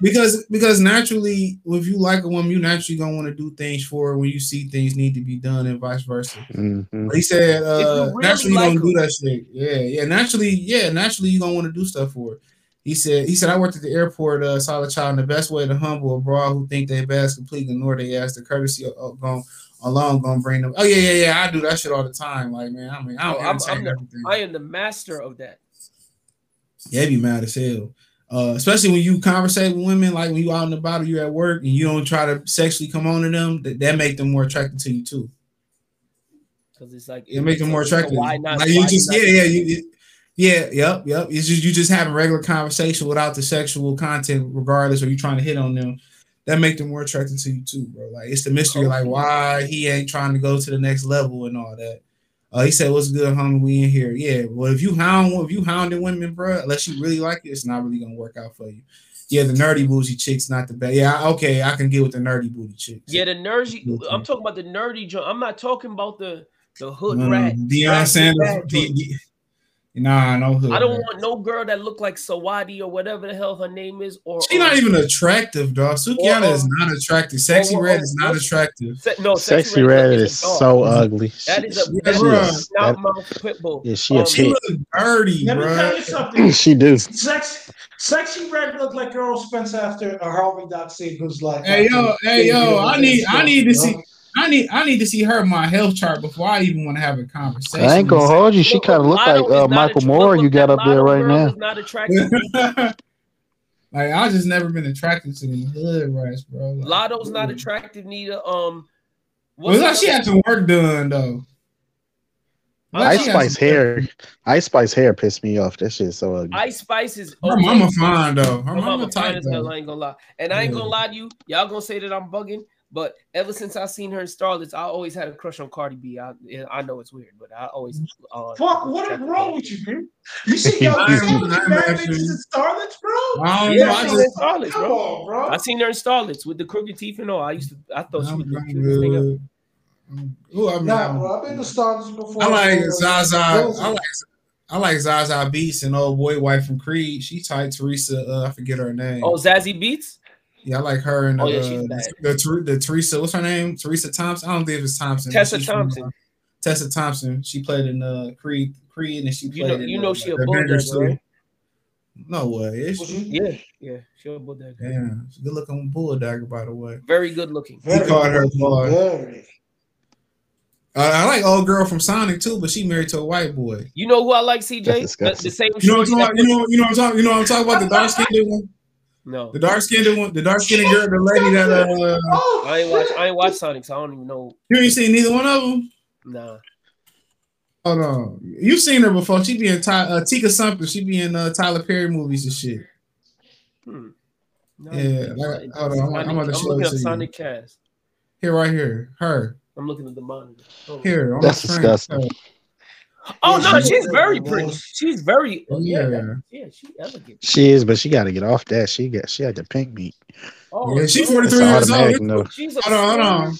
because because naturally, if you like a woman, you naturally gonna want to do things for her when you see things need to be done, and vice versa. Mhm. He said, uh, really naturally, like you gonna do that shit. Yeah, yeah. Naturally, yeah. Naturally, you gonna want to do stuff for her. He said, he said, I worked at the airport, uh, saw the child, and the best way to humble a broad who think they best completely ignore they ass, the courtesy of, of going alone gonna bring them. Oh yeah, yeah, yeah. I do that shit all the time. Like, man, I mean, I Oh, don't I'm, I'm the. I am the master of that. Yeah, be mad as hell. Uh, especially when you conversate with women, like when you out in the or you're at work, and you don't try to sexually come on to them. That, that make them more attracted to you too. Because it's like It make them more so attractive. Why not? Like you why just yeah yeah you, you- yeah yep yep. It's just you just having regular conversation without the sexual content, regardless, or you trying to hit on them. That make them more attracted to you too, bro. Like it's the mystery, like why he ain't trying to go to the next level and all that. Uh, he said, "What's good, homie? We in here." Yeah. Well, if you hound, if you hounding women, bro, unless you really like it, it's not really gonna work out for you. Yeah, the nerdy bougie chicks, not the best. Yeah, okay, I can get with the nerdy booty chicks. Yeah, the nerdy. I'm talking about the nerdy. I'm not talking about the the hood Um, rat. Deion Sanders, bad De- De- Nah, no hood. I don't rat. want no girl that look like Sawadi or whatever the hell her name is. Or She's not even attractive, dog. Sukihana Or, is um, not attractive. Sexy or- red is not attractive. Se- no, Sexy red is is so ugly. That is a She- that is she a is- snout that- mouth pit bull. Yeah, she a Um, She pit. look dirty, Let me bro. tell you something. She do. Sexy, sexy red looked like Errol Spence after a Harvey Doc Who's like. Hey yo, hey yo, I need, I need to see, know? I need, I need to see her my health chart before I even want to have a conversation. I ain't gonna hold you. She kind of look like uh, Michael Moore. You got up there right now. not attractive. like I just never been attracted to the hood rats, bro. Like, Latto's not attractive neither. Um, well, like she another- had some work done though. Like, Ice Spice hair. Ice Spice hair pissed me off. That shit's so ugly. Ice Spice is Her mama fine though. Her Her mama mama fine tight as hell. though. I ain't gonna lie, and I ain't gonna lie to you. Y'all gonna say that I'm bugging, but ever since I seen her in Starlets, I always had a crush on Cardi B. I I know it's weird, but I always uh, Fuck, what is wrong with you, dude? You see, yo, you see what married bitches in Starlets, bro? I Yeah, know. I I seen just, Starlets, bro. on, bro. I seen her in Starlets with the crooked teeth and all. I used to, I thought she was the I'm cutest thing ever. Ooh, I mean, Nah, bro, I've been to Starlets before. I like bro. Zaza. I like I like Zazie Beetz and old boy wife from Creed. She tight Teresa. Uh, I forget her name. Oh, Zazie Beetz. Yeah, I like her and Oh, uh, yeah, she's bad. the, the the Teresa. What's her name? Teresa Thompson. I don't think it's Thompson. Tessa she's from, Thompson. uh, Tessa Thompson. She played in uh, Creed. Creed, and she played You know, in you uh, know she a bulldog, right? No way. Is she? Yeah, yeah, she a bulldog. Damn, she's a good looking bulldog, by the way. Very good looking. He called her boy. Very. Uh, I like old girl from Sonic too, but she married to a white boy. You know who I like, CJ? The, the same. You know what I'm talking that- You know, you know what I'm talking. You know what I'm talking about the dark skinned one. No, The dark skinned one. The dark skinned girl. The lady that uh, I ain't watch. I ain't watch Sonic, so I don't even know. you ain't seen neither one of them. Nah. Hold on, you've seen her before? She be in Ty, uh, Tika something. She be in uh, Tyler Perry movies and shit. Hmm. No, Yeah, I'm like, looking hold on, I'm, I'm about to I'm show looking it up to you. Sonic Cast. Here, right here, her. I'm looking at the monitor. Oh. Here, on That's disgusting. screen. Disgusting. Oh Yeah, no, she she's very pretty. Rose. She's very. Oh, yeah, yeah. yeah, she elegant. She is, but she got to get off that. She got. She had the pink meat. Oh, Yeah, she 43 years old. no. She's Hold on, hold on,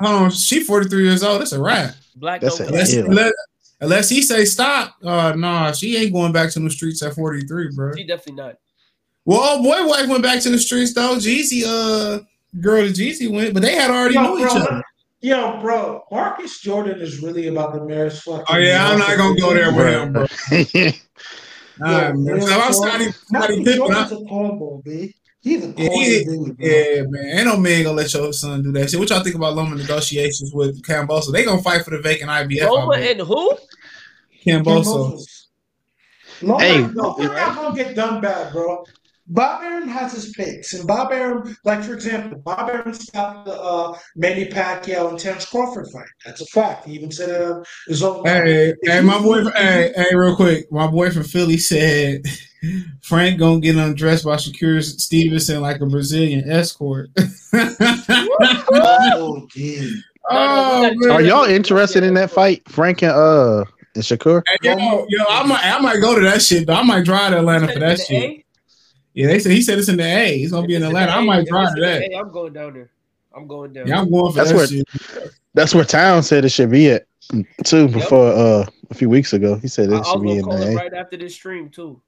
hold on. She 43 years old. That's a wrap. Black That's a- crack. Unless, unless, unless he say stop. Uh, nah, she ain't going back to the streets at 43, bro. She definitely not. Well, boy wife went back to the streets though. Jeezy, uh, girl, to Jeezy went, but they had already Yo, knew each other. Yo, bro, Marcus Jordan is really about the mayor's fucking. Oh yeah, I'm not gonna go there with him, bro. All Yeah, right, man. real So I'm talk. Scotty, Scotty Marcus Pippen. Jordan's I- a cornball, B. He's a Yeah, corny he- dude, bro. Yeah, man. Ain't no man gonna let your son do that shit. What y'all think about Loma negotiations with Kambosos? They gonna fight for the vacant IBF. Roma I and who? Kambosos. No, Hey. no, no, we're not gonna get done bad, bro. Bob Arum has his picks, and Bob Arum, like for example, Bob Arum stopped the uh, Manny Pacquiao and Terence Crawford fight. That's a fact. He even said it on his own. Hey, hey, my boy. Hey, hey, real quick. My boy from Philly said Frank gonna get undressed by Shakur Stevenson like a Brazilian escort. Oh, dude. oh, man. Are y'all interested in that fight, Frank and uh and Shakur? Hey, yo, yo, I might, I might go to that shit. Though. I might drive to Atlanta for that The shit. A? Yeah, they said he said it's in the A. He's gonna be in If it's Atlanta. the I A, might if drive it's to in the that. A, I'm going down there. I'm going down. Yeah, I'm going for That's that where- shit. That's where Town said it should be at too. Before uh a few weeks ago, he said I, I it should be in call the A. right after this stream too.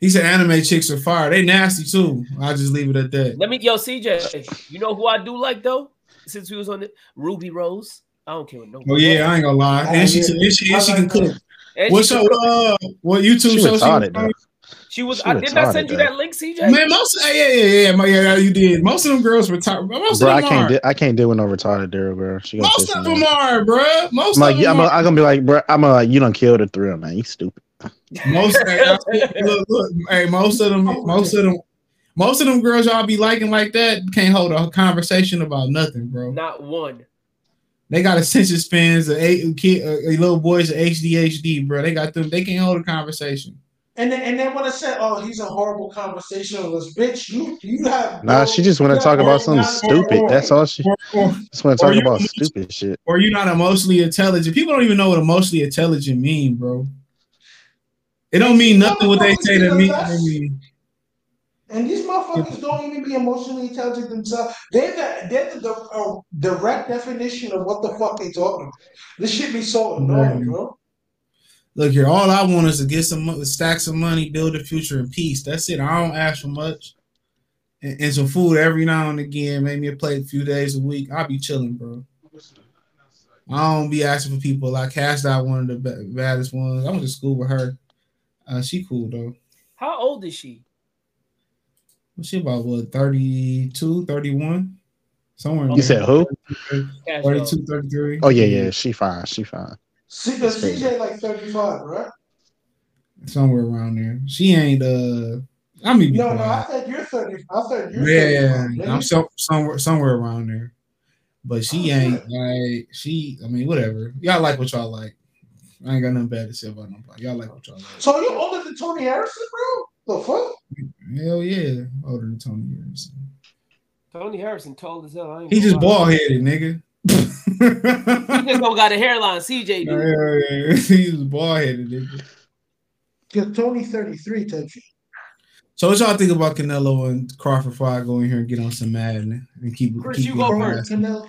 He said anime chicks are fire. They nasty too. I'll just leave it at that. Let me, yo, CJ. You know who I do like though? Since we was on the Ruby Rose. I don't care what no. Oh yeah, I ain't gonna lie. And she, yeah. and she, and she can cook. that. And What's she, your uh what YouTube She show? retarded though. She was. she I did not retarded, send you that link, CJ. Man, most yeah, yeah, yeah, yeah, my- yeah, you did. Most of them girls retarded. Most Bro, of I can't. are. De- I can't deal with no retarded girl, bro. She gonna Most piss of them off. are, bro. Most I'm like, of yeah, them I'm, are. I'm gonna be like, bro. I'm uh, you don't kill the thrill, man. You stupid. Most, hey, I- look, look, hey, most of them, most of them, most of them girls y'all be liking like that can't hold a conversation about nothing, bro. Not one. They got attention spans of eight kid, uh, little boys of ADHD, bro. They got them. They can't hold a conversation. And then, and then when I said, "Oh, he's a horrible conversationalist," bitch, you you have Nah, no- she just want to talk about something knowledge. stupid. That's all she Or, or, just want to talk about stupid shit. or you're not emotionally intelligent. People don't even know what emotionally intelligent mean, bro. It don't mean nothing what they say to me. I mean, And these motherfuckers don't even be emotionally intelligent themselves. They're the they're the, the uh, direct definition of what the fuck they talking about. This shit be so annoying, bro. Look here, all I want is to get some mo- stack some money, build a future in peace. That's it. I don't ask for much. And, and some food every now and again, maybe a plate a few days a week. I'll be chilling, bro. I don't be asking for people. I cast out one of the baddest ones. I went to school with her. Uh, she cool though. How old is she? She about what 32, 31? Somewhere in You said who? Cash 32, 33. Oh yeah, yeah. She fine. She fine. See, That's crazy. CJ like 35, right? Somewhere around there. She ain't uh I mean be No, no, I said you're 30. I said you're Yeah, 35. nigga. I'm so, somewhere somewhere around there. But she ain't like she. I mean, whatever. Y'all like what y'all like. I ain't got nothing bad to say about nobody. Y'all like what y'all like. So you older than Tony Harrison, bro? The fuck? Hell yeah, older than Tony Harrison. Tony Harrison tall as hell. I ain't He just lie. bald headed, nigga. He just don't got a hairline. CJ do. Yeah, he was bald headed, nigga. Because Tony 33 type shit. So what y'all think about Canelo and Crawford before I go in here and get on some Madden and keep Chris, keep you getting go my first. ass- Canelo,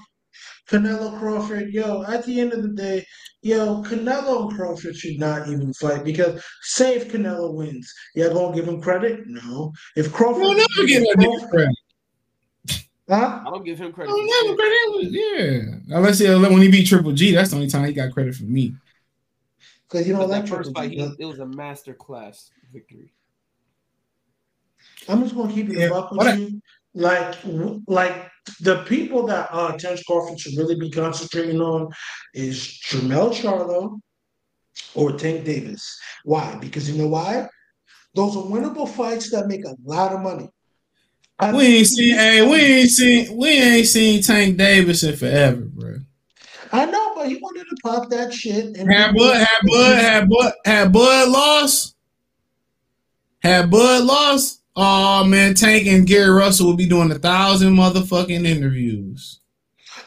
Canelo Crawford, yo, at the end of the day, yo, Canelo and Crawford should not even fight because say if Canelo wins, y'all gonna give him credit? No. If Crawford You'll never give that nigga credit. Huh? I don't give him credit. You'll for never shit. credit. Yeah, unless he, when he beat Triple G, that's the only time he got credit from me. Because you But don't that like first Triple fight, he, it was a master class victory. I'm just gonna keep it Yeah, a buck what with I- you. Like, like the people that uh Terence Crawford should really be concentrating on is Jermell Charlo or Tank Davis. Why? Because you know why? Those are winnable fights that make a lot of money. I We ain't seen, hey, we ain't seen, we ain't seen Tank Davis in forever, bro. I know, but he wanted to pop that shit. And Had Bud, had Bud, had Bud, had Bud lost. Had Bud lost. Oh man, Tank and Gary Russell will be doing a thousand motherfucking interviews.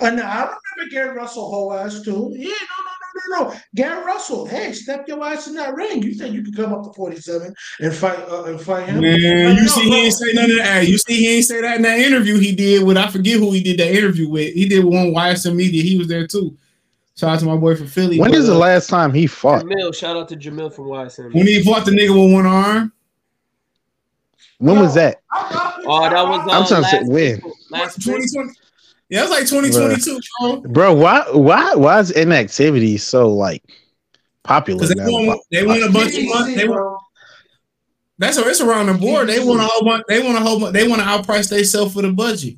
And I remember Gary Russell whole ass too. Yeah, no, no, no, no, no. Gary Russell, hey, step your ass in that ring. You think you could come up to 47 and fight uh, and fight him. Man, Like, you no, see, he ain't say none of that. You see, he ain't say that in that interview he did with. I forget who he did that interview with. He did one YSM Media. He was there too. Shout out to my boy from Philly. When but, is the uh, last time he fought? Jamil, shout out to Jamil from YSM. when he fought the nigga with one arm? When was that? Oh, that was. Uh, I'm trying to say when. Last Twenty April. twenty. Yeah, it was like twenty twenty two, bro. Bro, why why why is inactivity so like popular they now? want they want a bunch of money. They want, bro. that's it's around the board. They want a whole bunch. They want a whole bunch. They want to outprice themselves for the budget.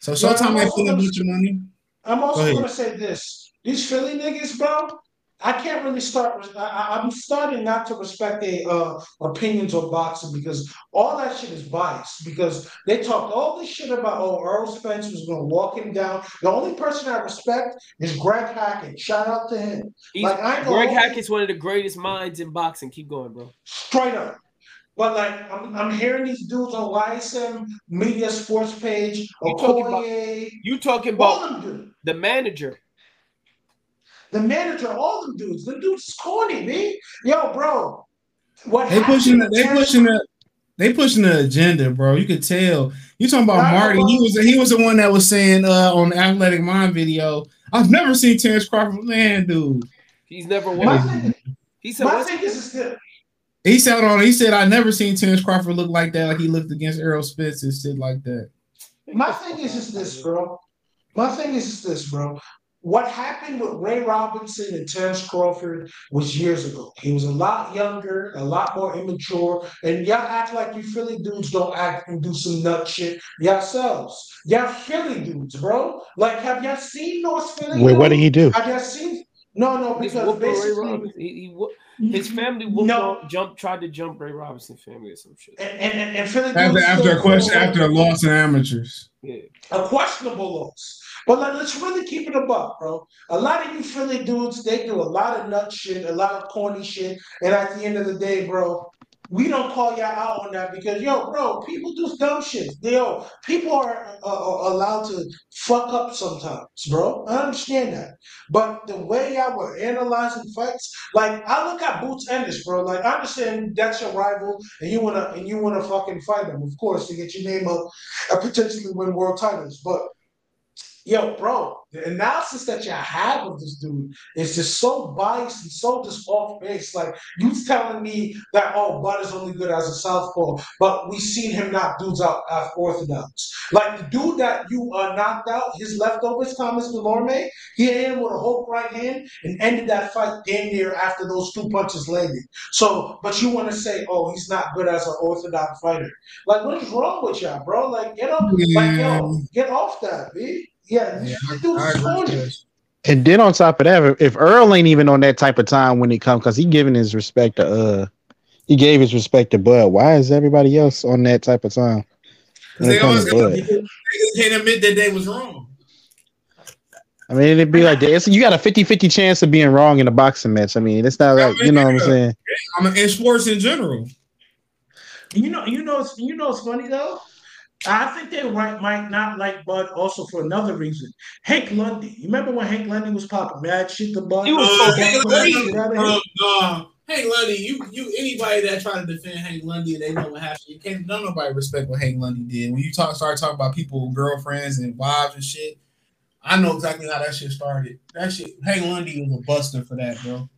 So sometimes they also put a gonna- bunch of money. I'm also ahead. gonna say this: these Philly niggas, bro. I can't really start. I, I'm starting not to respect their uh, opinions on boxing because all that shit is biased. Because they talked all this shit about oh Errol Spence was gonna walk him down. The only person I respect is Greg Hackett. Shout out to him. He's, Like I Greg Hackett's one of the greatest minds in boxing. Keep going, bro. straight up. But like I'm, I'm hearing these dudes on YSM Media Sports page, You talking about- You talking about the manager? The manager, all them dudes. The dudes is corny, me. Yo, bro. What They pushing. The, they to Terence- pushing the. They pushing the agenda, bro. You could tell. You talking about Marty? He was he was the one that was saying uh, on the Athletic Mind video. I've never seen Terence Crawford, man, dude. He's never My won. He said, my thing is this. He said on. He said I never seen Terence Crawford look like that, like he looked against Errol Spence and shit like that. My thing is just this, bro. My thing is just this, bro. What happened with Ray Robinson and Terrence Crawford was years ago. He was a lot younger, a lot more immature, and y'all act like you Philly dudes don't act and do some nut shit yourselves. Y'all Philly dudes, bro. Like, have y'all seen North Philly? Wait, what did he do? Have y'all seen? No, no, because whooped Ray basically, He, he mm-hmm. his family whooped No. on, jumped, tried to jump Ray Robinson family or some shit. and, and, and Philly After dudes after still a question call- after a loss in amateurs. Yeah. a questionable loss. But like, let's really keep it above, bro. A lot of you Philly dudes, they do a lot of nut shit, a lot of corny shit, and at the end of the day, bro, we don't call y'all out on that because yo, bro, people do dumb shit. Yo, people are, uh, allowed to fuck up sometimes, bro. I understand that, but the way y'all were analyzing fights, like I look at Boots Ennis, bro. Like I understand that's your rival, and you wanna and you wanna fucking fight him, of course, to get your name up and potentially win world titles, but Yo, bro, the analysis that you have of this dude is just so biased and so just off base. Like you telling me that oh, Bud is only good as a southpaw, but we seen him knock dudes out at orthodox. Like the dude that you uh, knocked out, his leftovers, Thomas Dulorme, he hit him with a hook right hand and ended that fight damn near after those two punches landed. So, but you want to say, oh, he's not good as an orthodox fighter. Like, what is wrong with y'all, bro? Like, get up, like, yo, get off that, B. Yeah, Yeah, this dude's I agree with corny. And then on top of that, if- if Errol ain't even on that type of time when he comes, because he giving his respect to uh, he gave his respect to Bud. Why is everybody else on that type of time? When They it comes always to got- Bud? they can't admit that they was wrong. I mean, it'd be like this. You got a 50-50 chance of being wrong in a boxing match. I mean, it's not like you know what I'm saying. I mean, in sports in general. You know, you know, you know, it's funny though. I think they might might not like Bud also for another reason. Hank Lundy. You remember when Hank Lundy was popping mad shit to Bud? Uh, Bud Hank put Lundy, his out of uh, uh, Hank Lundy, you you anybody that try to defend Hank Lundy, they know what happened. You can't don't nobody respect what Hank Lundy did. When you talk start talking about people, girlfriends and wives and shit, I know exactly how that shit started. That shit, Hank Lundy was a buster for that, bro.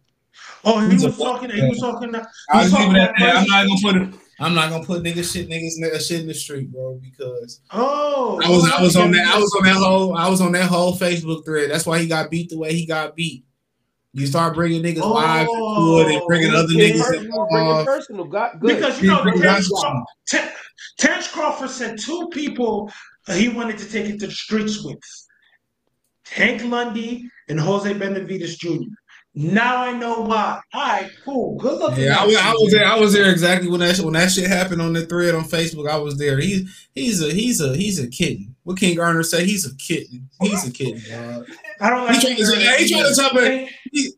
Oh, he He's a was talking. He was talking. He I was was talking leaving that about there. I'm not gonna put it. I'm not gonna put niggas shit niggas nigga shit in the street, bro, because Oh, I was I was on that I was on that whole I was on that whole Facebook thread. That's why he got beat the way he got beat. You start bringing niggas oh. wives into it and bringing other niggas it personal, bring it personal. Got good. Because you know, Big Terrence Johnson. Crawford, Ter- Terence Crawford said two people he wanted to take it to the streets with Hank Lundy and Jose Benavides Jr. Now I know why. All right, cool. Good looking. Yeah, I was, I was there. I was there exactly when that when that shit happened on the thread on Facebook. I was there. He's he's a he's a he's a kitten. What King Garner say? He's a kitten. He's a kitten. dog. I don't He like tried to, he tried to jump in. He,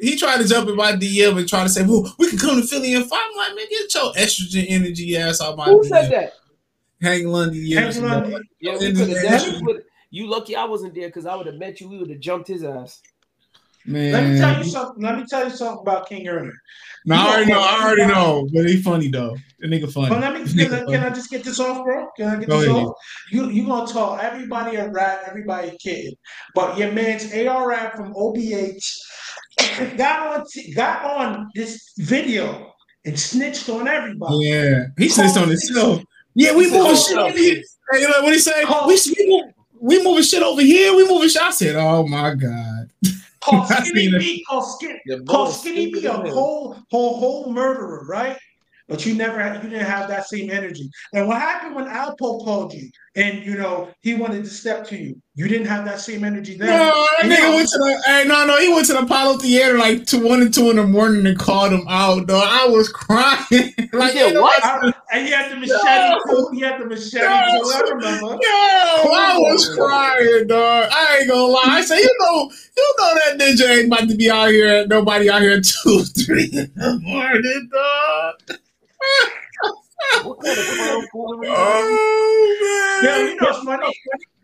he tried to jump in my DM and try to say, "Well, we can come to Philly and fight." I'm like, man, get your estrogen energy ass out my Who DM. said that? Hang Lundy. Yes, Hank Lundy. Yeah, we And- could have and- definitely put. You lucky I wasn't there because I would have met you. We would have jumped his ass. Man, Let me tell you something. Let me tell you something about King Erner. No, I already know. I already know. But he funny though. The nigga funny. But let me can, I- can I just get this off, bro? Can I get Go this ahead. off? You you gonna talk everybody a rat, everybody a kid, but your man's AR from OBH got on t- got on this video and snitched on everybody. Yeah, he snitched on himself. Yeah, we moving oh, shit over here. Hey, you know what he say? We, we, we moving shit over here. We moving shit. I said, "Oh my god." Called I Skinny seen it. B, called Skinny, The called boy Skinny B a stupid whole whole whole murderer, right? But you never had, you didn't have that same energy. And what happened when Alpo called you and you know he wanted to step to you? You didn't have that same energy then. No, that And nigga now- went to the. Hey, no, no, he went to the Apollo Theater like two, one and two in the morning and called him out. Though I was crying. like, said, ain't no- what? I- and he had the machete No. too. He had the machete No. too. I remember. Yo, I was oh, crying, dog. I ain't gonna lie. I say, you know, you know that ninja ain't about to be out here. Nobody out here at two, three in the morning, dog. What kind of clown foolery? Oh Yeah, you know it's funny.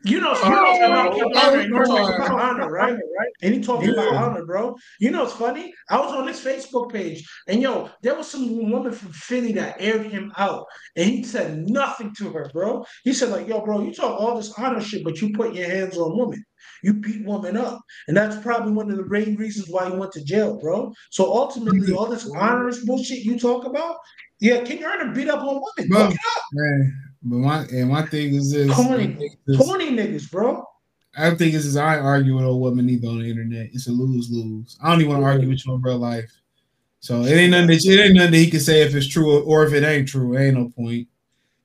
You know, you know oh, about King Honor, and you talking about honor, right? Right? And he talking about Yeah. honor, bro. You know, it's funny. I was on his Facebook page, and yo, there was some woman from Philly that aired him out, and he said nothing to her, bro. He said, like, yo, bro, you talk all this honor shit, but you put your hands on women. You beat women up. And that's probably one of the main reasons why you went to jail, bro. So ultimately, mm-hmm. all this honorous bullshit you talk about, yeah, King Earner beat up on women. Bro, Look it up. man, but my and my thing is this. Corny, is this. corny niggas, bro. I think is I ain't argue with old women either on the internet. It's a lose lose. I don't even want to argue with you in real life. So it ain't nothing that it ain't nothing that he can say if it's true or if it ain't true. It ain't no point.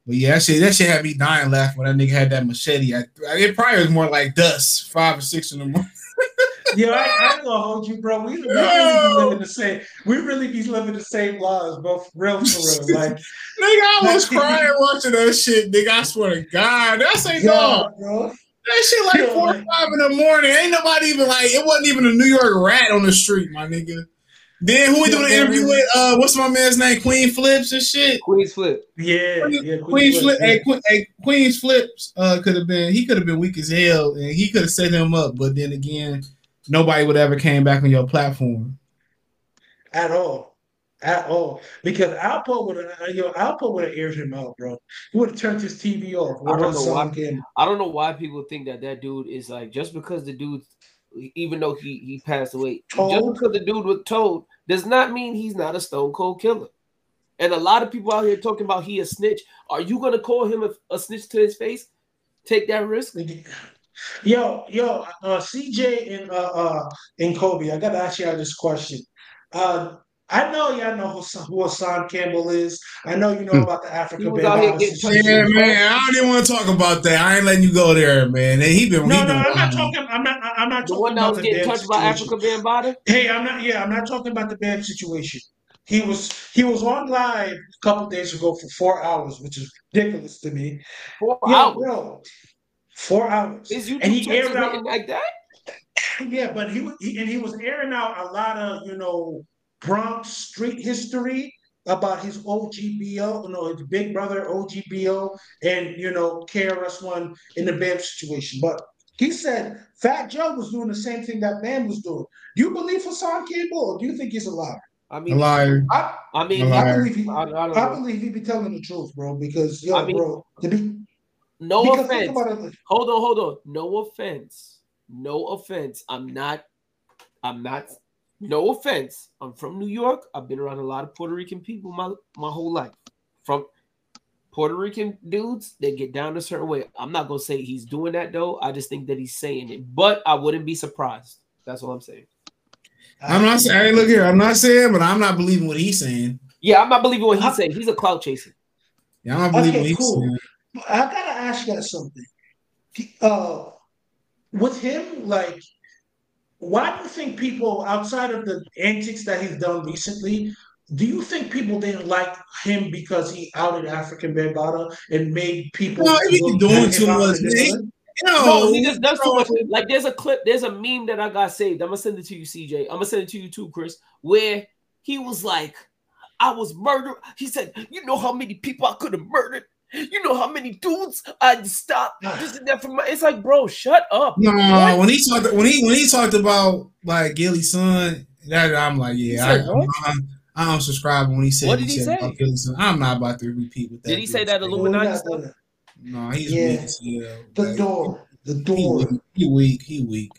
But yeah, that shit that shit had me dying laughing when that nigga had that machete. I, it probably was more like dust, five or six in the morning. Yo, I, I ain't gonna hold you, bro. We, we really be living the same. We really be living the same lives, bro. For real, for real. Like, Nigga, I was crying watching that shit, nigga. I swear to God. I say, yo, dog, bro. that shit like Yo, four or five in the morning. Ain't nobody even like it wasn't even a New York rat on the street, my nigga. Then who we Yo, doing the man. interview with? Uh, what's my man's name? Queen Flips and shit. Queen's flip. Yeah, yeah. Queen's Flip, yeah. hey, Queen, hey, Queen's Flips uh, could have been he could have been weak as hell, and he could have set him up. But then again, nobody would ever came back on your platform. At all. at all because Alpo would have uh, yo Alpo would have aired him out, bro. He would have turned his TV off. I don't know Son why. came- I don't know why people think that that dude is like just because the dude, even though he he passed away, just Told? because the dude was told does not mean he's not a stone cold killer. And a lot of people out here talking about he a snitch. Are you gonna call him a, a snitch to his face? Take that risk? Yo, yo, uh, CJ and uh, uh, and Kobe, I gotta ask y'all this question. Uh, I know y'all know who, Hassan- who Hassan Campbell is. I know you know about the African was out here getting situation. Yeah, man. I don't even want to talk about that. I ain't letting you go there, man. And he been No, he no, been I'm not talking. I'm not. I'm not The talking about the getting Bam touched by situation. Afrika Bambaataa? Hey, I'm not. Yeah, I'm not talking about the Bam situation. He was he was on live a couple days ago for four hours, which is ridiculous to me. Four Yo, hours? bro, four hours. Is YouTube and he checks aired out like that? Yeah, but he, wa- he and he was airing out a lot of you know Bronx street history about his OGBO, you know, his big brother OGBO, and you know KRS One in the Bam situation. But he said Fat Joe was doing the same thing that Bam was doing. Do you believe Hassan Campbell, or do you think he's a liar? I A liar. I, I mean, A I liar. believe he, I, I I believe he be telling the truth, bro. Because yo, I mean, bro, to be No because offense. Hold on, hold on. No offense. No offense. I'm not. I'm not. No offense. I'm from New York. I've been around a lot of Puerto Rican people my my whole life. From Puerto Rican dudes, they get down a certain way. I'm not gonna say he's doing that though. I just think that he's saying it, but I wouldn't be surprised. That's all I'm saying. I'm not saying. Hey, look here. I'm not saying, but I'm not believing what he's saying. Yeah, I'm not believing what he's saying. He's a clout chaser. Yeah, I'm not believing what he's cool. saying. I gotta ask you guys something. Uh, with him, like, why do you think people outside of the antics that he's done recently? Do you think people didn't like him because he outed Afrika Bambaataa and made people? No, he been doing too much. of the He- villain? No, No, he just does too much. Like there's a clip, there's a meme that I got saved. I'm gonna send it to you, CJ. I'm gonna send it to you too, Chris, where he was like, I was murdered. He said, You know how many people I could have murdered? You know how many dudes I'd stop this and that from my it's like, bro, shut up. No, What? when he talked when he when he talked about like Gilly's son, that I'm like, yeah, I, said what? I'm, I'm unsubscribing when he said What did he said say? about Gilly's son. I'm not about to repeat what that. Did he say that. Illuminati not stuff? No, he's Yeah. weak as hell. The Like, door, the He door. weak. He weak. He weak.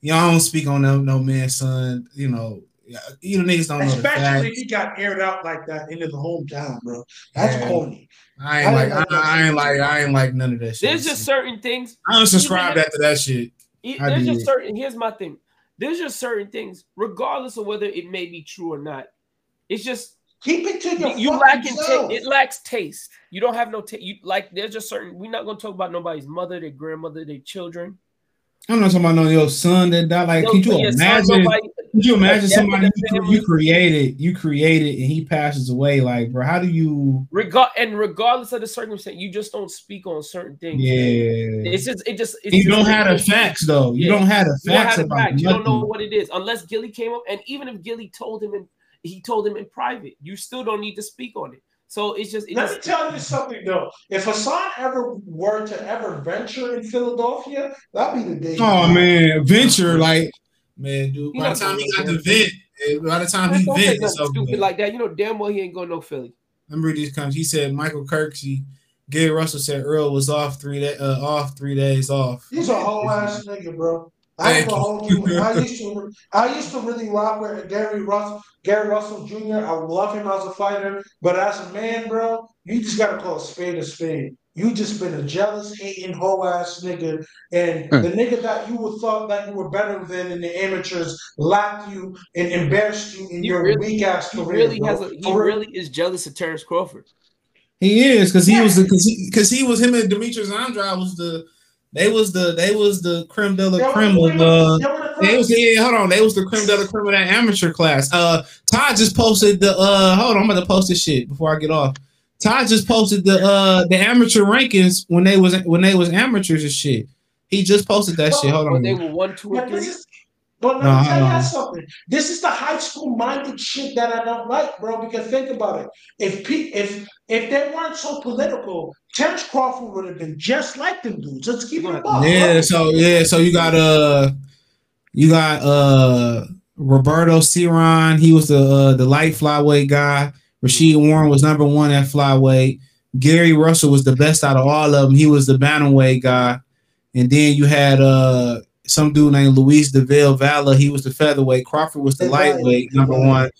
Y'all don't speak on no no man's son. You know, yeah, you know niggas don't know Especially if he got aired out like that into the hometown, bro. That's Yeah. corny. I ain't I like didn't I, I ain't like I ain't like none of that shit. There's just certain things. I unsubscribed even if- after that shit. E- I There's just certain. Here's my thing. There's just certain things, regardless of whether it may be true or not. It's just Keep it to your you fucking lack in self. taste. It lacks taste. You don't have no taste. You like there's just certain. We're not gonna talk about nobody's mother, their grandmother, their children. I'm not talking about no your son that died. Like, could you imagine? could you imagine somebody you, you created, you created, and he passes away? Like, bro, how do you? Regard and regardless of the circumstance, you just don't speak on certain things. Yeah, It's just it just it's you don't have the facts though. You don't have the facts about facts. You don't know what it is unless Gilly came up, and even if Gilly told him and he told him in private, you still don't need to speak on it. So it's just it Let just me tell you something though. If Hassan ever were to ever venture in Philadelphia, that'd be the day. Oh man, venture like man, dude. He By not the time he got the vent, eh, by the time he vent, nothing it's over. stupid like that. You know damn well he ain't going no Philly. Remember these comes. He said Michael Kirksey, Gary Russell said Errol was off three day, uh, off three days off. He's a whole ass nigga, bro. I ain't Thank gonna hold you. you. I used to, I used to really rock with Gary Russell, Gary Russell Jr. I love him as a fighter, but as a man, bro, you just gotta call a spade a spade. You just been a jealous, hating, whole ass nigga, and Hmm. the nigga that you would thought that you were better than in the amateurs lapped you and embarrassed you in He your really- weak ass He career. really bro. has a he For really is jealous of Terence Crawford. He is because he was because he because he was him and Demetrius Andrade was the they was the they was the creme de They la creme of were- uh they were the they was yeah hold on they was the creme de la creme of that amateur class. Uh, Todd just posted the uh hold on I'm gonna post this shit before I get off. Todd just posted the uh the amateur rankings when they was when they was amateurs and shit. He just posted that shit. Hold on. they were one, two, or three. Is, but let me tell you something. This is the high school minded shit that I don't like, bro. Because think about it. If pe- if if they weren't so political, Terence Crawford would have been just like them dudes. Let's keep it up. Yeah, so yeah, so you got uh you got uh Roberto Ciron, he was the uh, the light flyweight guy. Rau'shee Warren was number one at flyweight. Gary Russell was the best out of all of them. He was the bantamweight guy. And then you had uh some dude named Luis Deville Valla. He was the featherweight. Crawford was the lightweight, number one.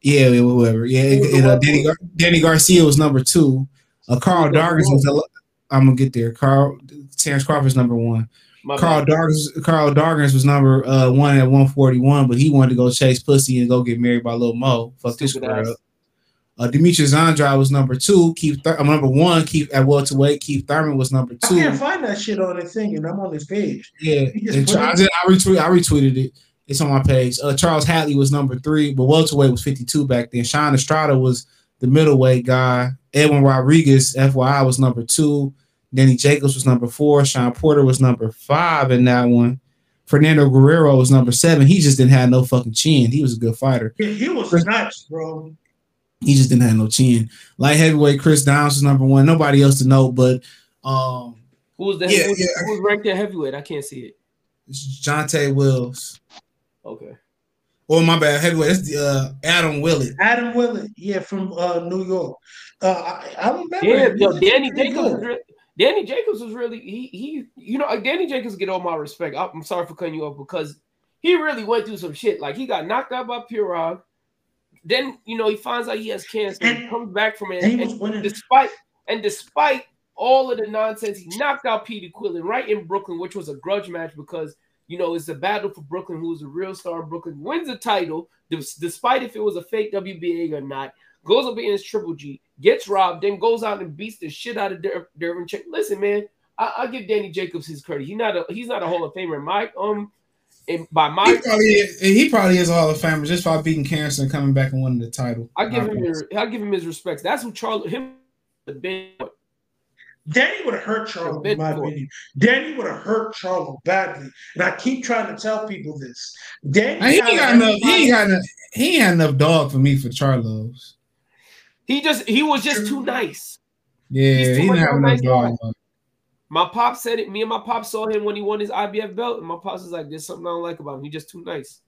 Yeah, whatever. Yeah, and, uh, Danny, Gar- Danny Garcia was number two. Uh, Karl Dargan was the. I'm gonna get there. Carl Terence Crawford's number one. My Carl. Dargan, Karl Dargan was number uh, one at 141, but he wanted to go chase pussy and go get married by Lil Mo. Fuck this girl. Uh, Demetrius Andrade was number two. Keith, Thur- uh, number one. Keith at welterweight. Keith Thurman was number two. I can't find that shit on the thing, and I'm on this page. Yeah, and put Char- I, I retweet. I retweeted it. It's on my page. Uh, Charles Hatley was number three, but welterweight was 52 back then. Shawn Estrada was the middleweight guy. Edwin Rodriguez, FYI, was number two. Danny Jacobs was number four. Shawn Porter was number five in that one. Fernando Guerrero was number seven. He just didn't have no fucking chin. He was a good fighter. He, he was nuts, bro. He just didn't have no chin. Light heavyweight Chris Downs was number one. Nobody else to know, but um, Who was the Yeah, who was, yeah. who was ranked at heavyweight? I can't see it. It's Jonte Wills. Okay. Oh my bad, heavyweight. That's the uh, Adam Willett. Adam Willett, yeah, from uh, New York. Uh, I, I remember. Yeah, him. yo, Danny Jacobs. good. re- Danny Jacobs was really he he. You know, Danny Jacobs get all my respect. I- I'm sorry for cutting you off because he really went through some shit. Like he got knocked out by Pirog. Then you know he finds out he has cancer and comes back from it. and he And, despite and despite all of the nonsense, he knocked out Peter Quillin right in Brooklyn, which was a grudge match because you know it's a battle for Brooklyn, who is a real star. Brooklyn wins the title, despite if it was a fake WBA or not. Goes up against Triple G, gets robbed, then goes out and beats the shit out of Der- Dervin Ch- Listen, man, I, I give Danny Jacobs his credit. He's not a he's not a Hall of Famer. My um, and by He my probably, is, he probably is a Hall of Famer just by beating cancer and coming back and winning the title. I give him his, I give him his respects. That's who Charlie him the been. Danny would have hurt Charlo, in my opinion. Danny would have hurt Charlo badly, and I keep trying to tell people this. Danny, He ain't had got enough. He ain't got enough. He ain't had enough dog for me for Charlos. He just he was just too nice. Yeah, He's too he didn't have enough nice dog. My pop said it. Me and my pop saw him when he won his IBF belt, and my pops was like, "There's something I don't like about him. He's just too nice.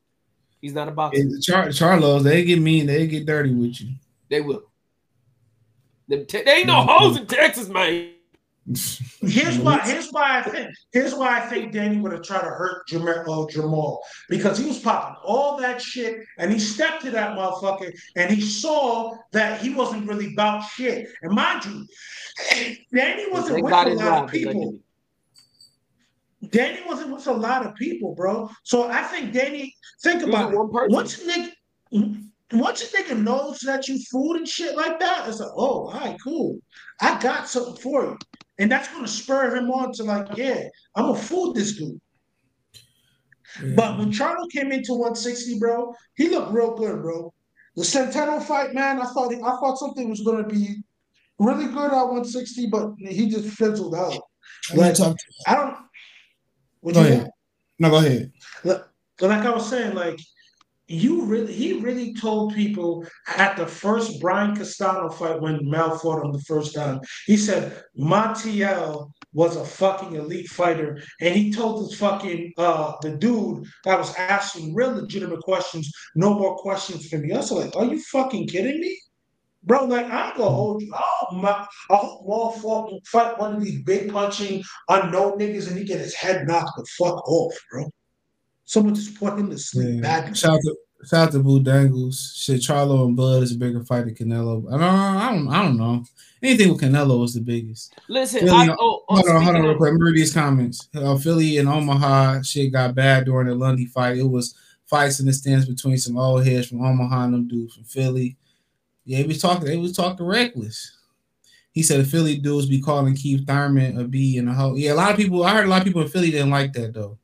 He's not a boxer. And Char- Charlos, they get mean. They get dirty with you. They will. Them te- they ain't no mm-hmm. hoes in Texas, man. Here's why. Here's why I think. Here's why I think Danny would have tried to hurt Jermall, uh, Jermall because he was popping all that shit, and he stepped to that motherfucker, and he saw that he wasn't really about shit. And mind you, Danny wasn't with a lot of people. Danny wasn't with a lot of people, bro. So I think Danny, think about it. Once a nigga, once a nigga knows that you food and shit like that, it's like, oh, all right, cool. I got something for you. And that's gonna spur him on to like, yeah, I'm gonna fool this dude. But when Charlo came into 160, bro, he looked real good, bro. The Centeno fight, man, I thought I thought something was gonna be really good at 160, but he just fizzled out. Like, I don't. What Go you ahead. No, go ahead. Like, like I was saying, like you really, he really told people at the first Brian Castano fight when Mal fought him the first time. He said Montiel was a fucking elite fighter, and he told this fucking uh the dude that was asking real legitimate questions, no more questions for me. I was like, are you fucking kidding me? Bro, like I'm gonna hold you. Oh my! I hope Maul fight one of these big punching unknown niggas and he get his head knocked the fuck off, bro. Someone just put him to sleep. Yeah. Bad. Shout out to shout out to Boo Dangles. Shit, Charlo and Bud is a bigger fight than Canelo. I don't, I don't, I don't know. Anything with Canelo was the biggest. Listen, Philly, I, oh, oh, hold on, hold on, real of- quick. Let me read these comments. Uh, Philly and Omaha shit got bad during the Lundy fight. It was fights in the stands between some old heads from Omaha and them dudes from Philly. Yeah, he was talking. They was talking reckless. He said the Philly dudes be calling Keith Thurman a B and a hoe. Yeah, a lot of people. I heard a lot of people in Philly didn't like that though.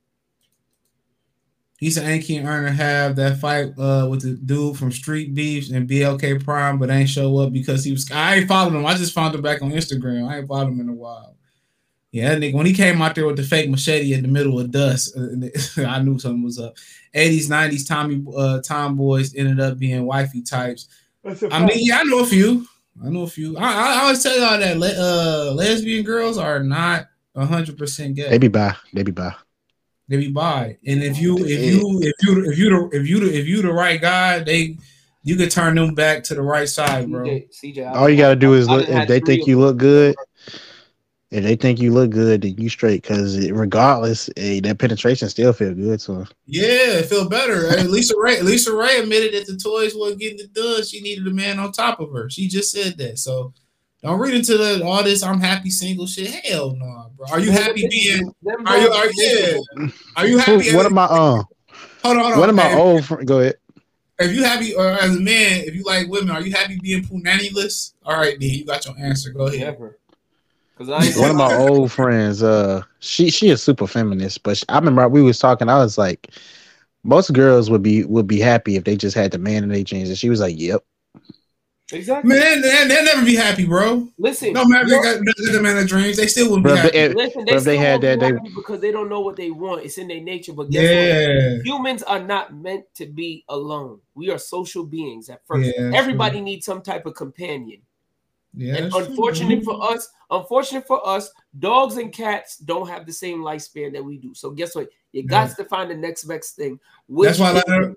He said ain't King Earner have that fight uh, with the dude from Street Beefs and BLK Prime, but ain't show up because he was. I ain't followed him. I just found him back on Instagram. I ain't followed him in a while. Yeah, that nigga, when he came out there with the fake machete in the middle of dust, and it- I knew something was up. 80s, 90s Tommy uh, tomboys ended up being wifey types. I mean, yeah, I know a few. I know a few. I, I, I always tell y'all that le- uh, lesbian girls are not hundred percent gay. They be by. They be by. They be by. And if you if you if you if you the if you the if you the right guy, they you could turn them back to the right side, bro. CJ, CJ, All you gotta do is look if they think you look good. If they think you look good, then you straight. Because regardless, eh, that penetration still feel good. So Yeah, it feel better. Hey, Lisa Ray, Lisa Ray admitted that the toys wasn't getting it done. She needed a man on top of her. She just said that. So don't read into the, all this. I'm happy single shit. Hell no, bro. Are you happy being? Are you? Are are yeah? Are you happy? one of my um, Hold on, hold on. one of my old friends. Go ahead. If you happy, or as a man, if you like women, are you happy being punaniless? All right, D, you got your answer. Go ahead. Never. Because I One of my old friends, uh, she she is super feminist, but she- I remember we was talking. I was like, most girls would be would be happy if they just had the man in their jeans, and she was like, "Yep." Exactly. Man, they, they'll never be happy, bro. Listen, No matter if they got the man of dreams, they still wouldn't be happy. they- if- Listen, they but if they had won't be that, they happy because they don't know what they want. It's in their nature. But guess Yeah. what? Humans are not meant to be alone. We are social beings at first. Yeah, that's Everybody needs some type of companion. yeah, and that's true. for us, unfortunate for us, dogs and cats don't have the same lifespan that we do. So guess what? You got to find the next best thing. Which That's why a lot of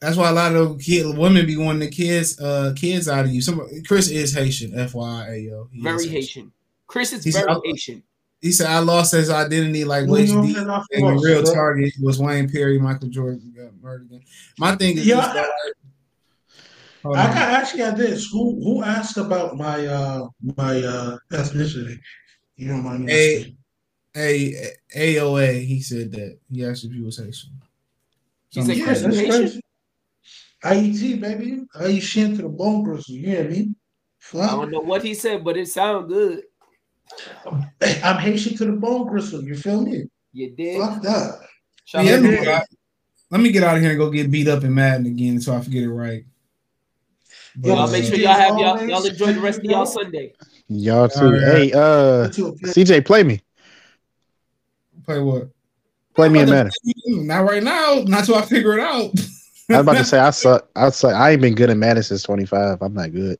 that's why a lot of kid women be wanting the kids uh kids out of you. Some Chris is Haitian, FYI, yo. He very Haitian. Chris is He said, very I- Haitian. He said I lost his identity like Well, Waist you Deep, don't get off and the real bro. target was Wayne Perry, Michael Jordan got murdered again. My thing is Yeah, this, I- though, like- I on. got ask you this: who who asked about my uh my uh ethnicity? You don't mind me asking? A A AOA, he said that. He asked if he was Haitian. He said, Yeah, Chris, you that's Haitian? Crazy. IET, baby. Haitian to the bone gristle. You hear me? I Fuck. don't know what he said, but it sounded good. I'm Haitian to the bone gristle. You feel me? You did. Fuck that. Shout Yeah, out let, me get out, let me get out of here and go get beat up in Madden again so I forget it right. But, Y'all make uh, sure y'all have y'all y'all enjoy the rest of y'all Sunday. Y'all too. All right. Hey, uh, CJ, play me. Play what? Play me in Madden. Not right now. Not till I figure it out. I was about to say I suck. I suck. I ain't been good in Madden since 25. I'm not good.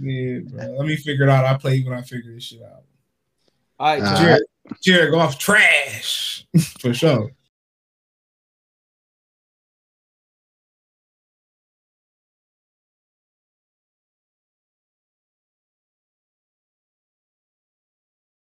Yeah, bro. Let me figure it out. I play when I figure this shit out. All right, All Jared, Jared, go off trash for sure.